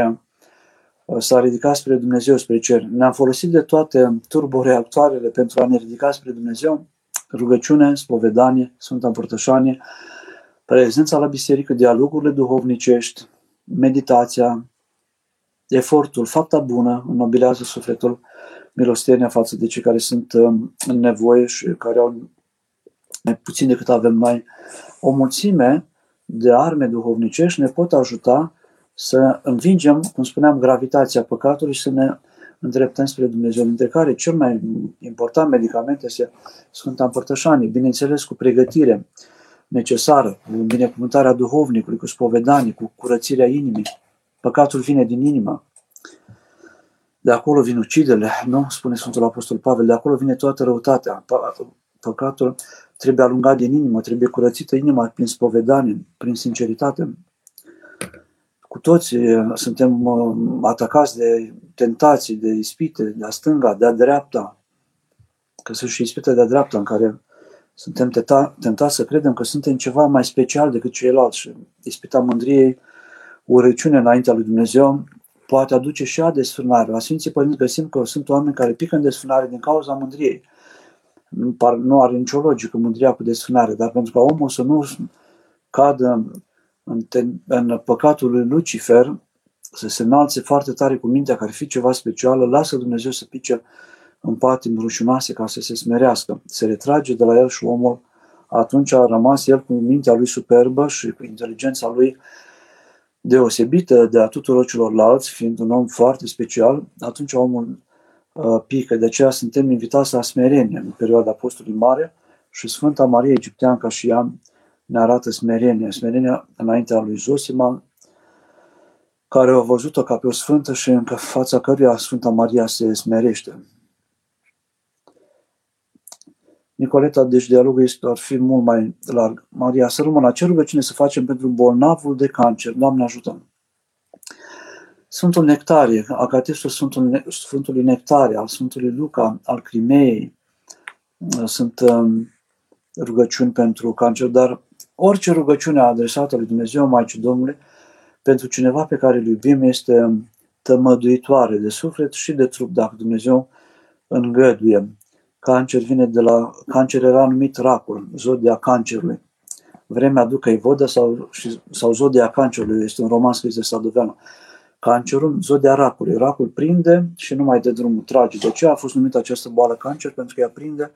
uh, s-a ridicat spre Dumnezeu, spre cer. Ne-am folosit de toate turboreactoarele pentru a ne ridica spre Dumnezeu, rugăciune, spovedanie, Sfânta Împărtășanie, prezența la biserică, dialogurile duhovnicești, meditația, efortul, fapta bună înnobilează sufletul, milostenia față de cei care sunt um, în nevoie și care au mai puțin decât avem noi. O mulțime de arme duhovnicești ne pot ajuta să învingem, cum spuneam, gravitația păcatului și să ne îndreptăm spre Dumnezeu, dintre care cel mai important medicament este Sfânta Împărtășanie, bineînțeles cu pregătire, necesară, cu binecuvântarea duhovnicului, cu spovedanie, cu curățirea inimii. Păcatul vine din inimă. De acolo vin ucidele, nu? Spune Sfântul Apostol Pavel, de acolo vine toată răutatea. Păcatul trebuie alungat din inimă, trebuie curățită inima prin spovedanie, prin sinceritate. Cu toți suntem atacați de tentații, de ispite, de-a stânga, de-a dreapta. Că sunt și ispite de-a dreapta în care suntem tentați să credem că suntem ceva mai special decât ceilalți și ispita mândriei, urăciune înaintea lui Dumnezeu, poate aduce și ea desfrânare. La Sfinții Părinți găsim că sunt oameni care pică în desfrânare din cauza mândriei. Nu are nicio logică mândria cu desfrânare, dar pentru ca omul să nu cadă în, în păcatul lui Lucifer, să se înalțe foarte tare cu mintea care fi ceva specială, lasă Dumnezeu să pice în patim rușinoase ca să se smerească. Se retrage de la el și omul atunci a rămas el cu mintea lui superbă și cu inteligența lui deosebită de a tuturor celorlalți, fiind un om foarte special, atunci omul uh, pică. De aceea suntem invitați la smerenie în perioada postului mare și Sfânta Marie Egipteanca și ea ne arată smerenia, smerenia înaintea lui Zosima, care a văzut-o ca pe o sfântă și în fața căruia Sfânta Maria se smerește. Nicoleta, deci dialogul este, ar fi mult mai larg. Maria, să rămână, ce rugăciune să facem pentru bolnavul de cancer? Doamne ajută! Sfântul Nectarie, Acatestul Sfântul, Sfântului Nectarie, al Sfântului Luca, al Crimeei, sunt um, rugăciuni pentru cancer, dar orice rugăciune adresată lui Dumnezeu, Maicii Domnului, pentru cineva pe care îl iubim este tămăduitoare de suflet și de trup, dacă Dumnezeu îngăduie. Cancer vine de la, cancer era numit racul, zodia cancerului. Vremea ducă vodă sau, sau zodia cancerului, este un roman scris de Sadoveanu. Cancerul, zodia racului. Racul prinde și nu mai dă drumul, trage. De ce a fost numită această boală cancer? Pentru că ea prinde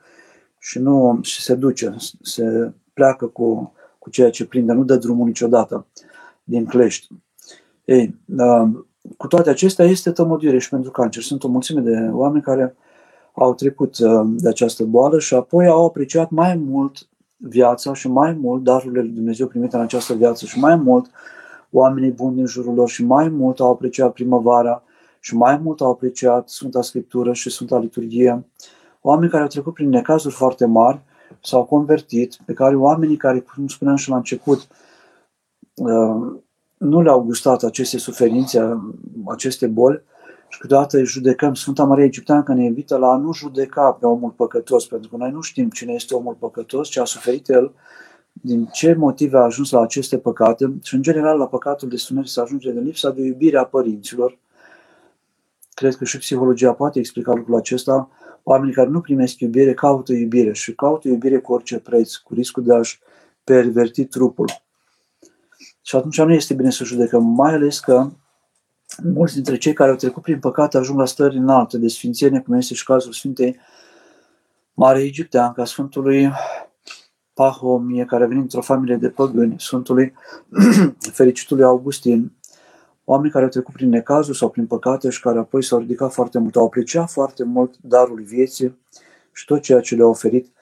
și nu și se duce, se pleacă cu, cu ceea ce prinde, nu dă drumul niciodată din clești. Ei, uh, cu toate acestea este tămăduire și pentru cancer. Sunt o mulțime de oameni care au trecut uh, de această boală și apoi au apreciat mai mult viața și mai mult darurile lui Dumnezeu primite în această viață și mai mult oamenii buni din jurul lor și mai mult au apreciat primăvara și mai mult au apreciat Sfânta Scriptură și Sfânta Liturghie. Oameni care au trecut prin necazuri foarte mari s-au convertit, pe care oamenii care, cum spuneam și la început, uh, nu le-au gustat aceste suferințe, aceste boli și câteodată îi judecăm. Sfânta Maria Egipteancă ne invită la a nu judeca pe omul păcătos, pentru că noi nu știm cine este omul păcătos, ce a suferit el, din ce motive a ajuns la aceste păcate și, în general, la păcatul de sunări se ajunge de lipsa de iubire a părinților. Cred că și psihologia poate explica lucrul acesta. Oamenii care nu primesc iubire caută iubire și caută iubire cu orice preț, cu riscul de a-și perverti trupul. Și atunci nu este bine să judecăm, mai ales că mulți dintre cei care au trecut prin păcate ajung la stări înalte de sfințenie, cum este și cazul Sfintei Mare Egipteanca, Sfântului Pahomie, care a venit într-o familie de păgâni, Sfântului Fericitului Augustin, oameni care au trecut prin necazul sau prin păcate și care apoi s-au ridicat foarte mult, au apreciat foarte mult darul vieții și tot ceea ce le-a oferit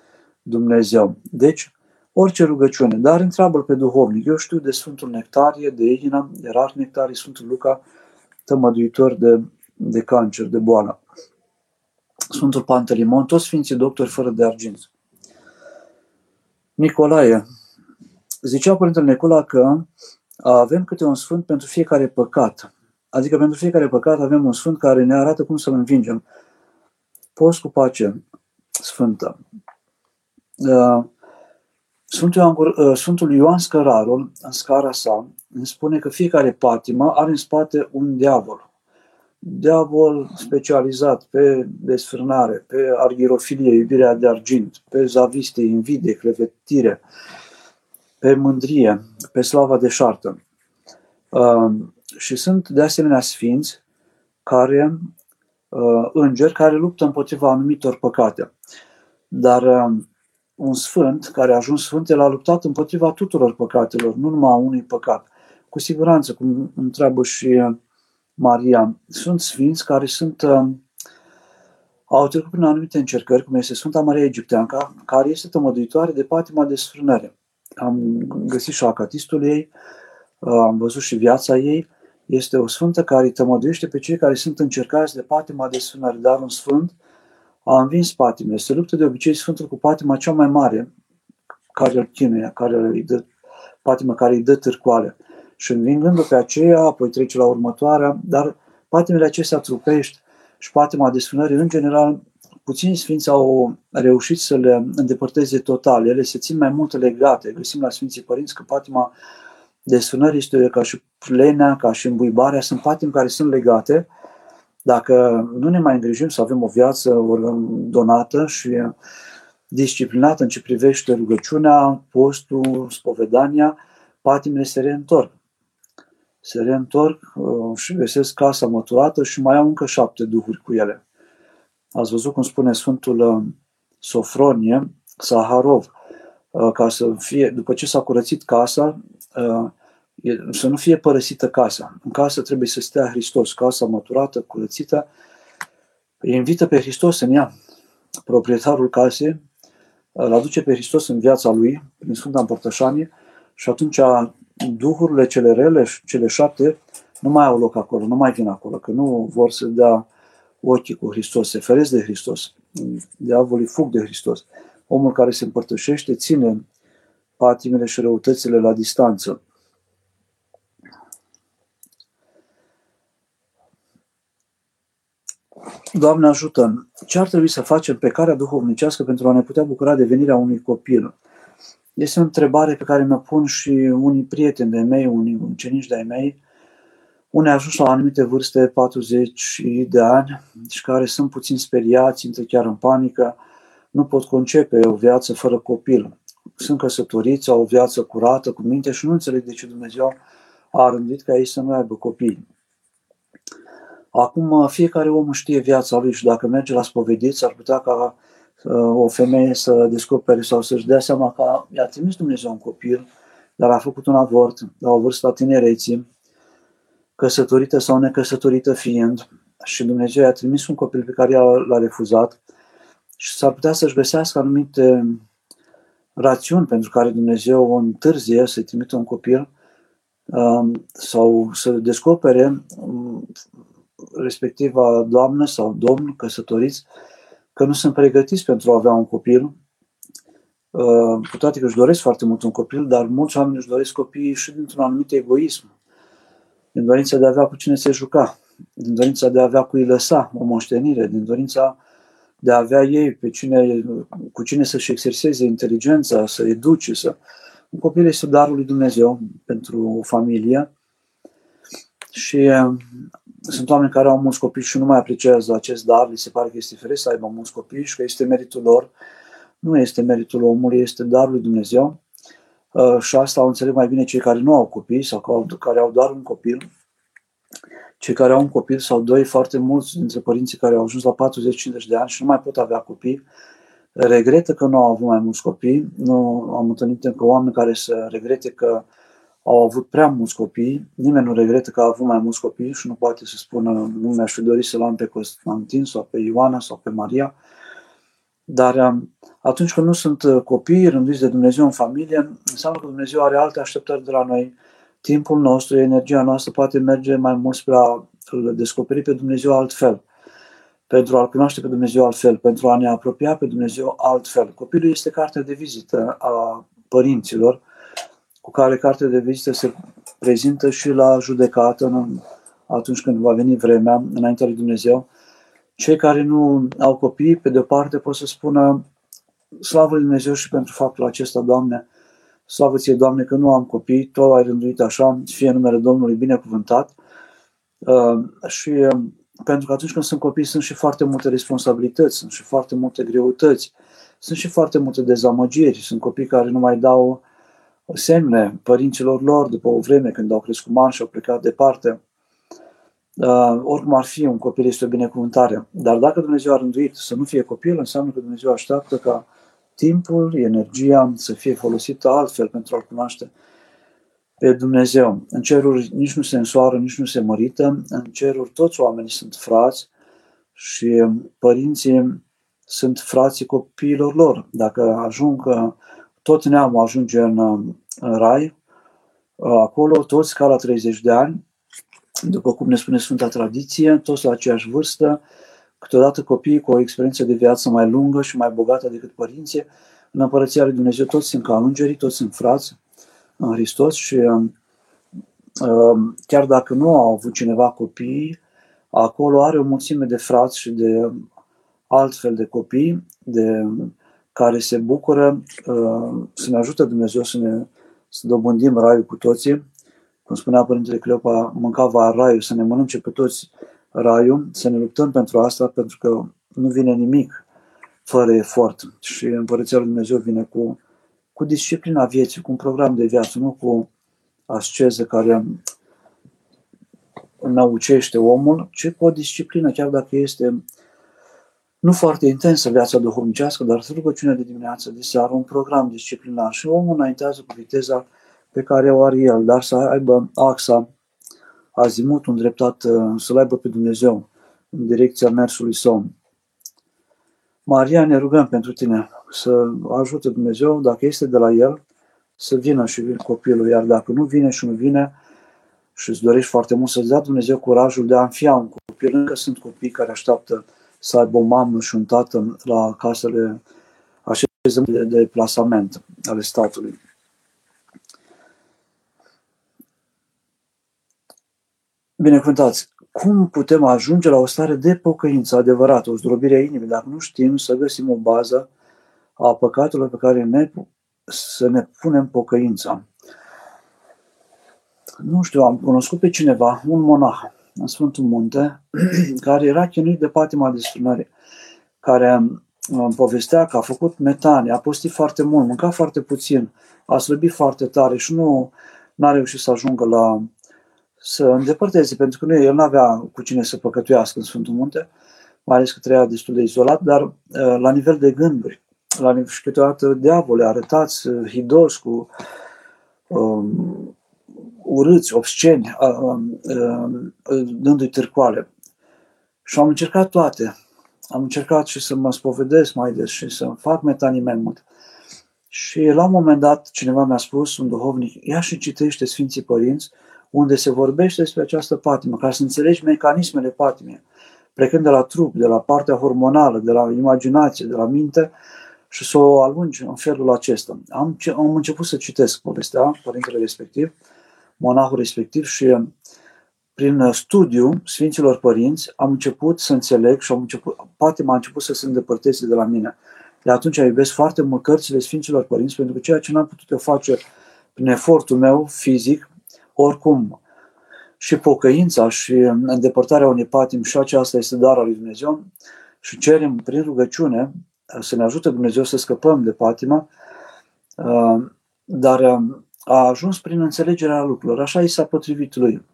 Dumnezeu. Deci, orice rugăciune, dar întreabă pe duhovnic. Eu știu de Sfântul Nectarie, de Egina, de Rar Nectarie, Sfântul Luca, tămăduitor de, de cancer, de boală. Sfântul Pantelimon, toți Sfinții Doctori fără de argint. Nicolae, zicea Părintele Nicola că avem câte un sfânt pentru fiecare păcat. Adică pentru fiecare păcat avem un sfânt care ne arată cum să-l învingem. Post cu pace sfântă. Uh, Sfântul Ioan, uh, Sfântul Ioan Scărarul, în scara sa, îmi spune că fiecare patimă are în spate un diavol. Diavol specializat pe desfrânare, pe argirofilie, iubirea de argint, pe zaviste, invidie, clevetire, pe mândrie, pe slava de șartă. Uh, și sunt de asemenea sfinți care, uh, îngeri, care luptă împotriva anumitor păcate. Dar un sfânt care a ajuns sfânt, el a luptat împotriva tuturor păcatelor, nu numai a unui păcat. Cu siguranță, cum întreabă și uh, Maria, sunt sfinți care sunt uh, au trecut prin anumite încercări, cum este Sfânta Maria Egipteanca, care este tămăduitoare de patima de sfrânare. Am găsit și acatistul ei, uh, am văzut și viața ei. Este o sfântă care îi tămăduiește pe cei care sunt încercați de patima de sfrânare, dar un sfânt a învins patimile. Se luptă de obicei Sfântul cu patima cea mai mare, care îl chinuie, care îi dă, patima care îi dă târcoale. Și învingându pe aceea, apoi trece la următoarea, dar patimile acestea trupești și patima desfânării, în general, puțini sfinți au reușit să le îndepărteze total. Ele se țin mai mult legate. Găsim la Sfinții Părinți că patima desfânării este ca și plenea, ca și îmbuibarea, sunt patimi care sunt legate dacă nu ne mai îngrijim să avem o viață donată și disciplinată în ce privește rugăciunea, postul, spovedania, patimile se reîntorc. Se reîntorc uh, și găsesc casa măturată și mai au încă șapte duhuri cu ele. Ați văzut cum spune Sfântul uh, Sofronie, Saharov, uh, ca să fie, după ce s-a curățit casa, să nu fie părăsită casa. În casă trebuie să stea Hristos, casa măturată, curățită. Îi invită pe Hristos în ea. Proprietarul casei îl aduce pe Hristos în viața lui, prin Sfânta Împărtășanie, și atunci duhurile cele rele, cele șapte, nu mai au loc acolo, nu mai vin acolo, că nu vor să dea ochii cu Hristos, se feresc de Hristos. Diavolii fug de Hristos. Omul care se împărtășește ține patimile și răutățile la distanță. Doamne ajută! Ce ar trebui să facem pe care duhovnicească pentru a ne putea bucura de venirea unui copil? Este o întrebare pe care mi-o pun și unii prieteni de mei, unii ucenici de mei, unii ajuns la anumite vârste, 40 de ani, și care sunt puțin speriați, intră chiar în panică, nu pot concepe o viață fără copil. Sunt căsătoriți, au o viață curată, cu minte și nu înțeleg de ce Dumnezeu a rândit ca ei să nu aibă copii. Acum, fiecare om știe viața lui și dacă merge la spovedit, ar putea ca uh, o femeie să descopere sau să-și dea seama că i-a trimis Dumnezeu un copil, dar a făcut un avort la o vârstă a tinereții, căsătorită sau necăsătorită fiind, și Dumnezeu i-a trimis un copil pe care l-a refuzat și s-ar putea să-și găsească anumite rațiuni pentru care Dumnezeu o întârzie să-i trimită un copil um, sau să descopere um, respectiva doamnă sau domn căsătoriți că nu sunt pregătiți pentru a avea un copil, uh, cu toate că își doresc foarte mult un copil, dar mulți oameni își doresc copii și dintr-un anumit egoism, din dorința de a avea cu cine se juca, din dorința de a avea cu ei lăsa o moștenire, din dorința de a avea ei pe cine, cu cine să-și exerseze inteligența, să educe, să... Un copil este darul lui Dumnezeu pentru o familie și uh, sunt oameni care au mulți copii și nu mai apreciază acest dar, li se pare că este fericit să aibă mulți copii și că este meritul lor. Nu este meritul omului, este darul lui Dumnezeu. Uh, și asta au înțeleg mai bine cei care nu au copii sau care au doar un copil. Cei care au un copil sau doi, foarte mulți dintre părinții care au ajuns la 40-50 de ani și nu mai pot avea copii, regretă că nu au avut mai mulți copii. Nu am întâlnit încă oameni care să regrete că au avut prea mulți copii, nimeni nu regretă că au avut mai mulți copii și nu poate să spună nu mi-aș fi dorit să-l am pe Constantin sau pe Ioana sau pe Maria, dar um, atunci când nu sunt uh, copii rânduiți de Dumnezeu în familie, înseamnă că Dumnezeu are alte așteptări de la noi. Timpul nostru, energia noastră poate merge mai mult spre a îl descoperi pe Dumnezeu altfel, pentru a-L cunoaște pe Dumnezeu altfel, pentru a ne apropia pe Dumnezeu altfel. Copilul este cartea de vizită a părinților, cu care cartea de vizită se prezintă și la judecată în, atunci când va veni vremea înaintea lui Dumnezeu. Cei care nu au copii, pe de-o parte, pot să spună slavă lui Dumnezeu și pentru faptul acesta, Doamne, slavă ție, Doamne, că nu am copii, Tu ai rânduit așa, fie numele Domnului binecuvântat. Uh, și uh, pentru că atunci când sunt copii sunt și foarte multe responsabilități, sunt și foarte multe greutăți, sunt și foarte multe dezamăgiri, sunt copii care nu mai dau semne părinților lor după o vreme când au crescut mari și au plecat departe. Uh, oricum ar fi, un copil este o binecuvântare. Dar dacă Dumnezeu a rânduit să nu fie copil, înseamnă că Dumnezeu așteaptă ca timpul, energia să fie folosită altfel pentru a-L cunoaște pe Dumnezeu. În ceruri nici nu se însoară, nici nu se mărită. În ceruri toți oamenii sunt frați și părinții sunt frații copiilor lor. Dacă ajung tot neamul ajunge în, în rai, acolo toți ca la 30 de ani, după cum ne spune Sfânta Tradiție, toți la aceeași vârstă, câteodată copiii cu o experiență de viață mai lungă și mai bogată decât părinții, în Împărăția lui Dumnezeu toți sunt ca îngerii, toți sunt frați în Hristos și um, um, chiar dacă nu au avut cineva copii, acolo are o mulțime de frați și de altfel de copii, de care se bucură, uh, să ne ajută Dumnezeu să ne să dobândim raiul cu toții. Cum spunea Părintele Cleopa, mâncava raiul, să ne mănânce pe toți raiul, să ne luptăm pentru asta, pentru că nu vine nimic fără efort. Și Împărăția lui Dumnezeu vine cu, cu disciplina vieții, cu un program de viață, nu cu asceză care năucește omul, ci cu o disciplină, chiar dacă este nu foarte intensă viața duhovnicească, dar rugăciunea de dimineață, de seară, un program disciplinar și omul înaintează cu viteza pe care o are el, dar să aibă axa, azimutul îndreptat, uh, să-L aibă pe Dumnezeu în direcția mersului său. Maria, ne rugăm pentru tine. să ajute Dumnezeu, dacă este de la El, să vină și copilul, iar dacă nu vine și nu vine și îți dorești foarte mult să-ți dea Dumnezeu curajul de a înfia un copil, încă sunt copii care așteaptă să aibă o mamă și un tată la casele așezăminte de, de plasament ale statului. Binecuvântați! Cum putem ajunge la o stare de pocăință adevărată, o zdrobire a inimii, dacă nu știm să găsim o bază a păcatelor pe care ne, să ne punem pocăința? Nu știu, am cunoscut pe cineva, un monah în Sfântul Munte, care era chinuit de patima de strânări, care îmi povestea că a făcut metane, a postit foarte mult, mânca foarte puțin, a slăbit foarte tare și nu a reușit să ajungă la să îndepărteze, pentru că nu, el nu avea cu cine să păcătuiască în Sfântul Munte, mai ales că trăia destul de izolat, dar uh, la nivel de gânduri, la nivel și câteodată diavole arătați, uh, hidos, cu um, urâți, obsceni, uh, uh, dându-i târcoale. Și am încercat toate. Am încercat și să mă spovedesc mai des și să fac metanii mai mult. Și la un moment dat cineva mi-a spus, un duhovnic, ia și citește Sfinții Părinți, unde se vorbește despre această patimă, ca să înțelegi mecanismele patimei, plecând de la trup, de la partea hormonală, de la imaginație, de la minte, și să o alungi în felul acesta. Am, am început să citesc povestea părintele respectiv, monahul respectiv și prin studiu Sfinților Părinți am început să înțeleg și am început, patima a început să se îndepărteze de la mine. De atunci iubesc foarte mult cărțile Sfinților Părinți, pentru că ceea ce n-am putut eu face prin efortul meu fizic, oricum, și pocăința și îndepărtarea unei patim și aceasta este dar al lui Dumnezeu și cerem prin rugăciune să ne ajute Dumnezeu să scăpăm de patima, uh, dar uh, a ajuns prin înțelegerea lucrurilor. Așa i s-a potrivit lui.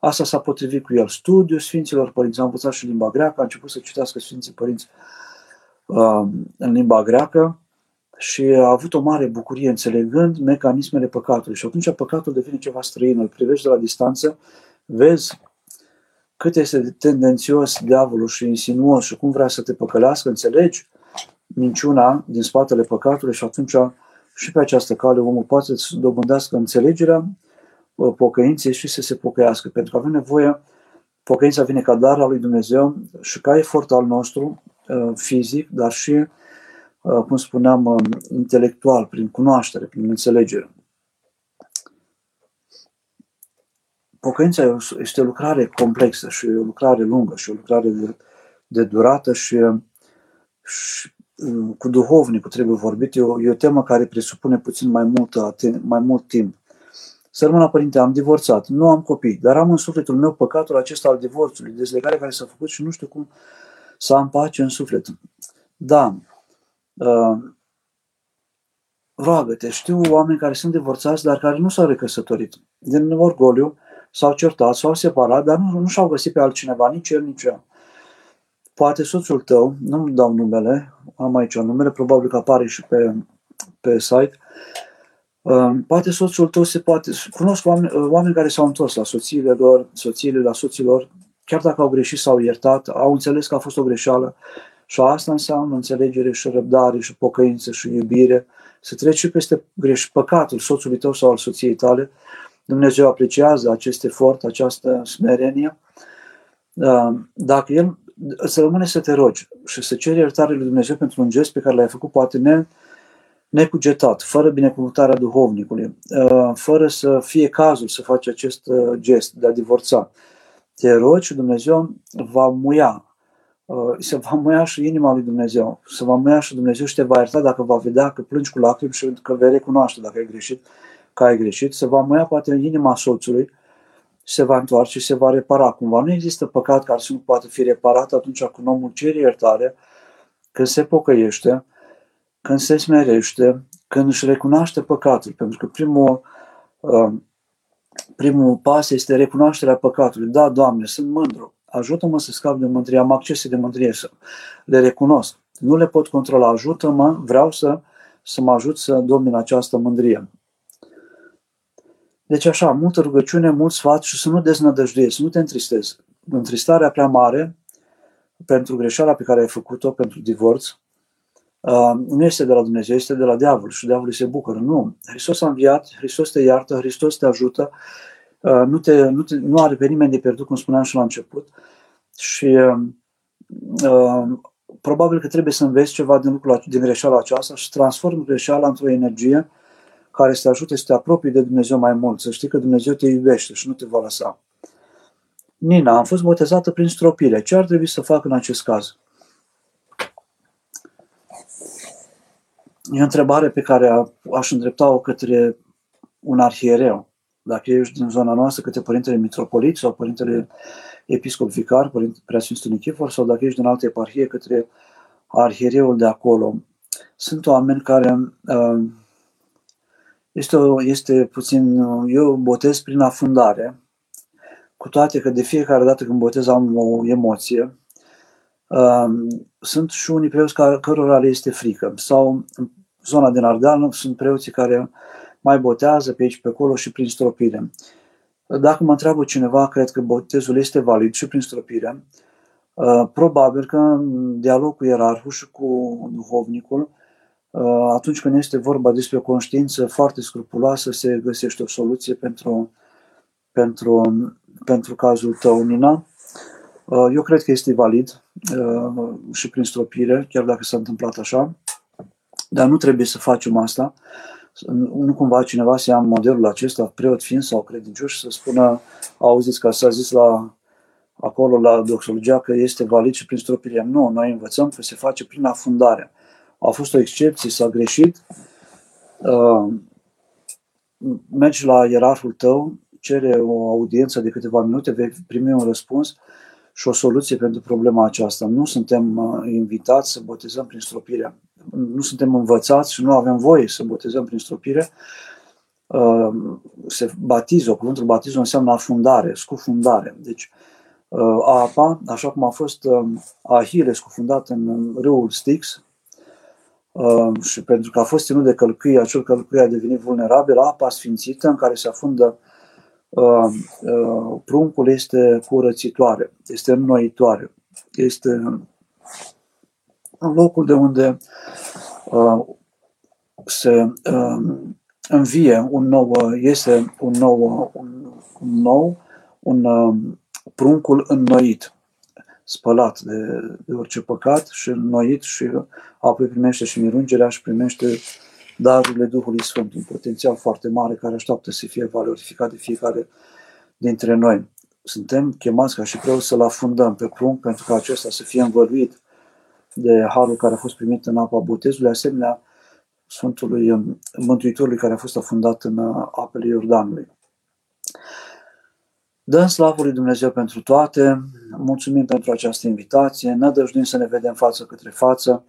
Asta s-a potrivit cu el. Studiul Sfinților Părinți. Am învățat și limba greacă, a început să citească Sfinții Părinți uh, în limba greacă și a avut o mare bucurie înțelegând mecanismele păcatului. Și atunci păcatul devine ceva străin. Îl privești de la distanță, vezi cât este de tendențios diavolul și insinuos și cum vrea să te păcălească, înțelegi minciuna din spatele păcatului și atunci și pe această cale omul poate să dobândească înțelegerea uh, pocăinței și să se pocăiască. Pentru că avem nevoie, pocăința vine ca dar al lui Dumnezeu și ca efort al nostru uh, fizic, dar și, uh, cum spuneam, intelectual, prin cunoaștere, prin înțelegere. Pocăința este o lucrare complexă și o lucrare lungă și o lucrare de, de durată și, și cu duhovnicul trebuie vorbit, e o, e o temă care presupune puțin mai mult, mai mult timp. Sărmâna Părinte, am divorțat, nu am copii, dar am în sufletul meu păcatul acesta al divorțului, dezlegarea care s-a făcut și nu știu cum să am pace în suflet. Da, uh, roagă-te, știu oameni care sunt divorțați, dar care nu s-au recăsătorit. Din orgoliu, s-au certat, s-au separat, dar nu, nu și-au găsit pe altcineva, nici el, nici ea. Poate soțul tău, nu-mi dau numele, am aici numele, probabil că apare și pe, pe site, uh, poate soțul tău se poate, cunosc oameni, uh, oameni care s-au întors la soțiile lor, soțiile la soților, chiar dacă au greșit sau iertat, au înțeles că a fost o greșeală și asta înseamnă înțelegere și răbdare și pocăință și iubire, să treci și peste greș, păcatul soțului tău sau al soției tale. Dumnezeu apreciază acest efort, această smerenie. Uh, dacă el să rămâne să te rogi și să ceri iertare lui Dumnezeu pentru un gest pe care l-ai făcut poate ne, necugetat, fără binecuvântarea duhovnicului, uh, fără să fie cazul să faci acest uh, gest de a divorța. Te rogi și Dumnezeu va muia, uh, se va muia și inima lui Dumnezeu, se va muia și Dumnezeu și te va ierta dacă va vedea că plângi cu lacrimi și că vei recunoaște dacă ai greșit, că ai greșit, se va muia poate în inima soțului, se va întoarce și se va repara cumva. Nu există păcat care să nu poate fi reparat atunci când omul cere iertare, când se pocăiește, când se smerește, când își recunoaște păcatul. Pentru că primul, uh, primul pas este recunoașterea păcatului. Da, Doamne, sunt mândru. Ajută-mă să scap de mândrie, am accese de mândrie, să le recunosc. Nu le pot controla, ajută-mă, vreau să, să mă ajut să domin această mândrie. Deci așa, multă rugăciune, mult sfat și să nu deznădăjduiesc, să nu te întristezi. Întristarea prea mare pentru greșeala pe care ai făcut-o, pentru divorț, uh, nu este de la Dumnezeu, este de la diavol și diavolul se bucură. Nu. Hristos a înviat, Hristos te iartă, Hristos te ajută, uh, nu, te, nu, te, nu are pe nimeni de pierdut, cum spuneam și la început. Și uh, probabil că trebuie să înveți ceva din, lucrul, din greșeala aceasta și transform greșeala într-o energie care să te ajute să te apropii de Dumnezeu mai mult, să știi că Dumnezeu te iubește și nu te va lăsa. Nina, am fost botezată prin stropire. Ce ar trebui să fac în acest caz? E o întrebare pe care aș îndrepta-o către un arhiereu. Dacă ești din zona noastră, către Părintele Mitropolit sau Părintele Episcop Vicar, Părintele Preasfințitul Nichifor, sau dacă ești din altă eparhie, către arhiereul de acolo. Sunt oameni care uh, este, o, este puțin, eu botez prin afundare, cu toate că de fiecare dată când botez am o emoție, sunt și unii preoți care, cărora le este frică. Sau în zona din Ardeal sunt preoții care mai botează pe aici, pe acolo și prin stropire. Dacă mă întreabă cineva, cred că botezul este valid și prin stropire. Probabil că în dialog cu ierarhul și cu duhovnicul, atunci când este vorba despre o conștiință foarte scrupuloasă, se găsește o soluție pentru, pentru, pentru cazul tău, Nina. Uh, eu cred că este valid uh, și prin stropire, chiar dacă s-a întâmplat așa, dar nu trebuie să facem asta. Nu cumva cineva să ia modelul acesta, preot fiind sau credincios, și să spună, auziți că s-a zis la acolo la doxologia că este valid și prin stropire. Nu, noi învățăm că se face prin afundare. A fost o excepție, s-a greșit. Uh, mergi la ierarhul tău, cere o audiență de câteva minute, vei primi un răspuns și o soluție pentru problema aceasta. Nu suntem uh, invitați să botezăm prin stropire. Nu suntem învățați și nu avem voie să botezăm prin stropire. Uh, se batizo, cuvântul batizo înseamnă afundare, scufundare. Deci uh, apa, așa cum a fost Ahile scufundat în râul Styx, și pentru că a fost ținut de călcâie, acel călcâie a devenit vulnerabil, apa sfințită în care se afundă Uh, uh, pruncul este curățitoare, este înnoitoare, este în locul de unde uh, se învie un nou, este un nou, un, un nou, un pruncul înnoit, spălat de, de orice păcat și înnoit și apoi primește și mirungerea și primește darurile Duhului Sfânt, un potențial foarte mare care așteaptă să fie valorificat de fiecare dintre noi. Suntem chemați ca și preoți să-l afundăm pe prunc pentru ca acesta să fie învăluit de harul care a fost primit în apa botezului, asemenea Sfântului Mântuitorului care a fost afundat în apele Iordanului. Dăm slavă lui Dumnezeu pentru toate, mulțumim pentru această invitație, nădăjduim să ne vedem față către față,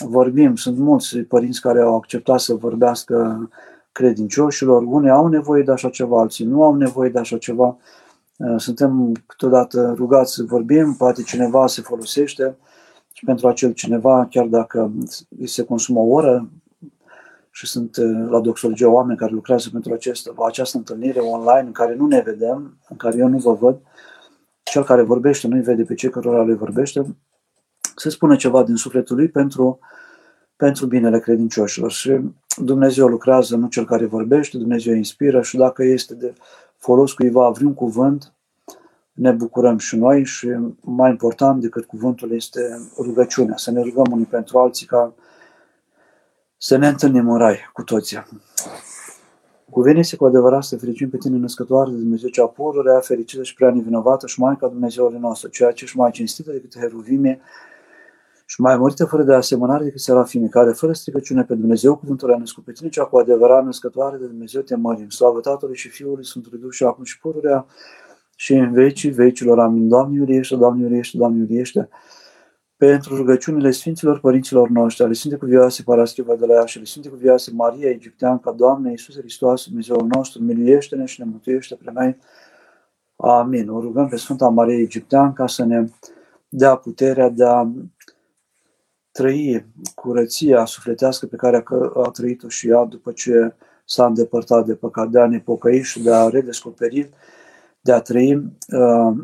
vorbim, sunt mulți părinți care au acceptat să vorbească credincioșilor, unii au nevoie de așa ceva, alții nu au nevoie de așa ceva. Uh, suntem câteodată rugați să vorbim, poate cineva se folosește și pentru acel cineva, chiar dacă îi se consumă o oră, și sunt uh, la doxologie oameni care lucrează pentru acest, această întâlnire online în care nu ne vedem, în care eu nu vă văd, cel care vorbește nu-i vede pe cei cărora le vorbește, să spună ceva din sufletul lui pentru, pentru binele credincioșilor. Și Dumnezeu lucrează, nu cel care vorbește, Dumnezeu inspiră și dacă este de folos cuiva vreun cuvânt, ne bucurăm și noi și mai important decât cuvântul este rugăciunea, să ne rugăm unii pentru alții ca să ne întâlnim în rai cu toții. Cuvine-se cu adevărat să fericim pe tine, născătoare de Dumnezeu cea pururea, fericită și prea nevinovată și Maica Dumnezeului nostru, ceea ce și mai cinstită decât heruvime, și mai mărită fără de asemănare decât serafimii, care fără stricăciune pe Dumnezeu, cuvântul a născut pe tine, cea cu adevărat născătoare de Dumnezeu te mărim. Slavă Tatălui și Fiului Sfântului Duh și acum și pururea și în vecii vecilor. Amin. Doamne iuriește, Doamne iuriește, Doamne iuriește. Pentru rugăciunile Sfinților Părinților noștri, ale Sfinte Cuvioase Paraschiva de la ea și ale Sfinte Cuvioase Maria Egipteanca, Doamne Iisuse Hristos, Dumnezeul nostru, miluiește-ne și ne mântuiește pe noi. Amin. O rugăm pe Sfânta Maria Egipteanca să ne dea puterea de a trăi curăția sufletească pe care a trăit-o și ea după ce s-a îndepărtat de păcat, de a ne pocăi și de a redescoperi, de a trăi uh,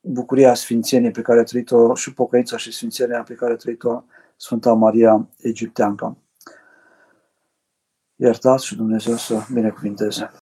bucuria sfințeniei pe care a trăit-o și pocăința și sfințenia pe care a trăit-o Sfânta Maria Egipteanca. Iertați și Dumnezeu să binecuvinteze.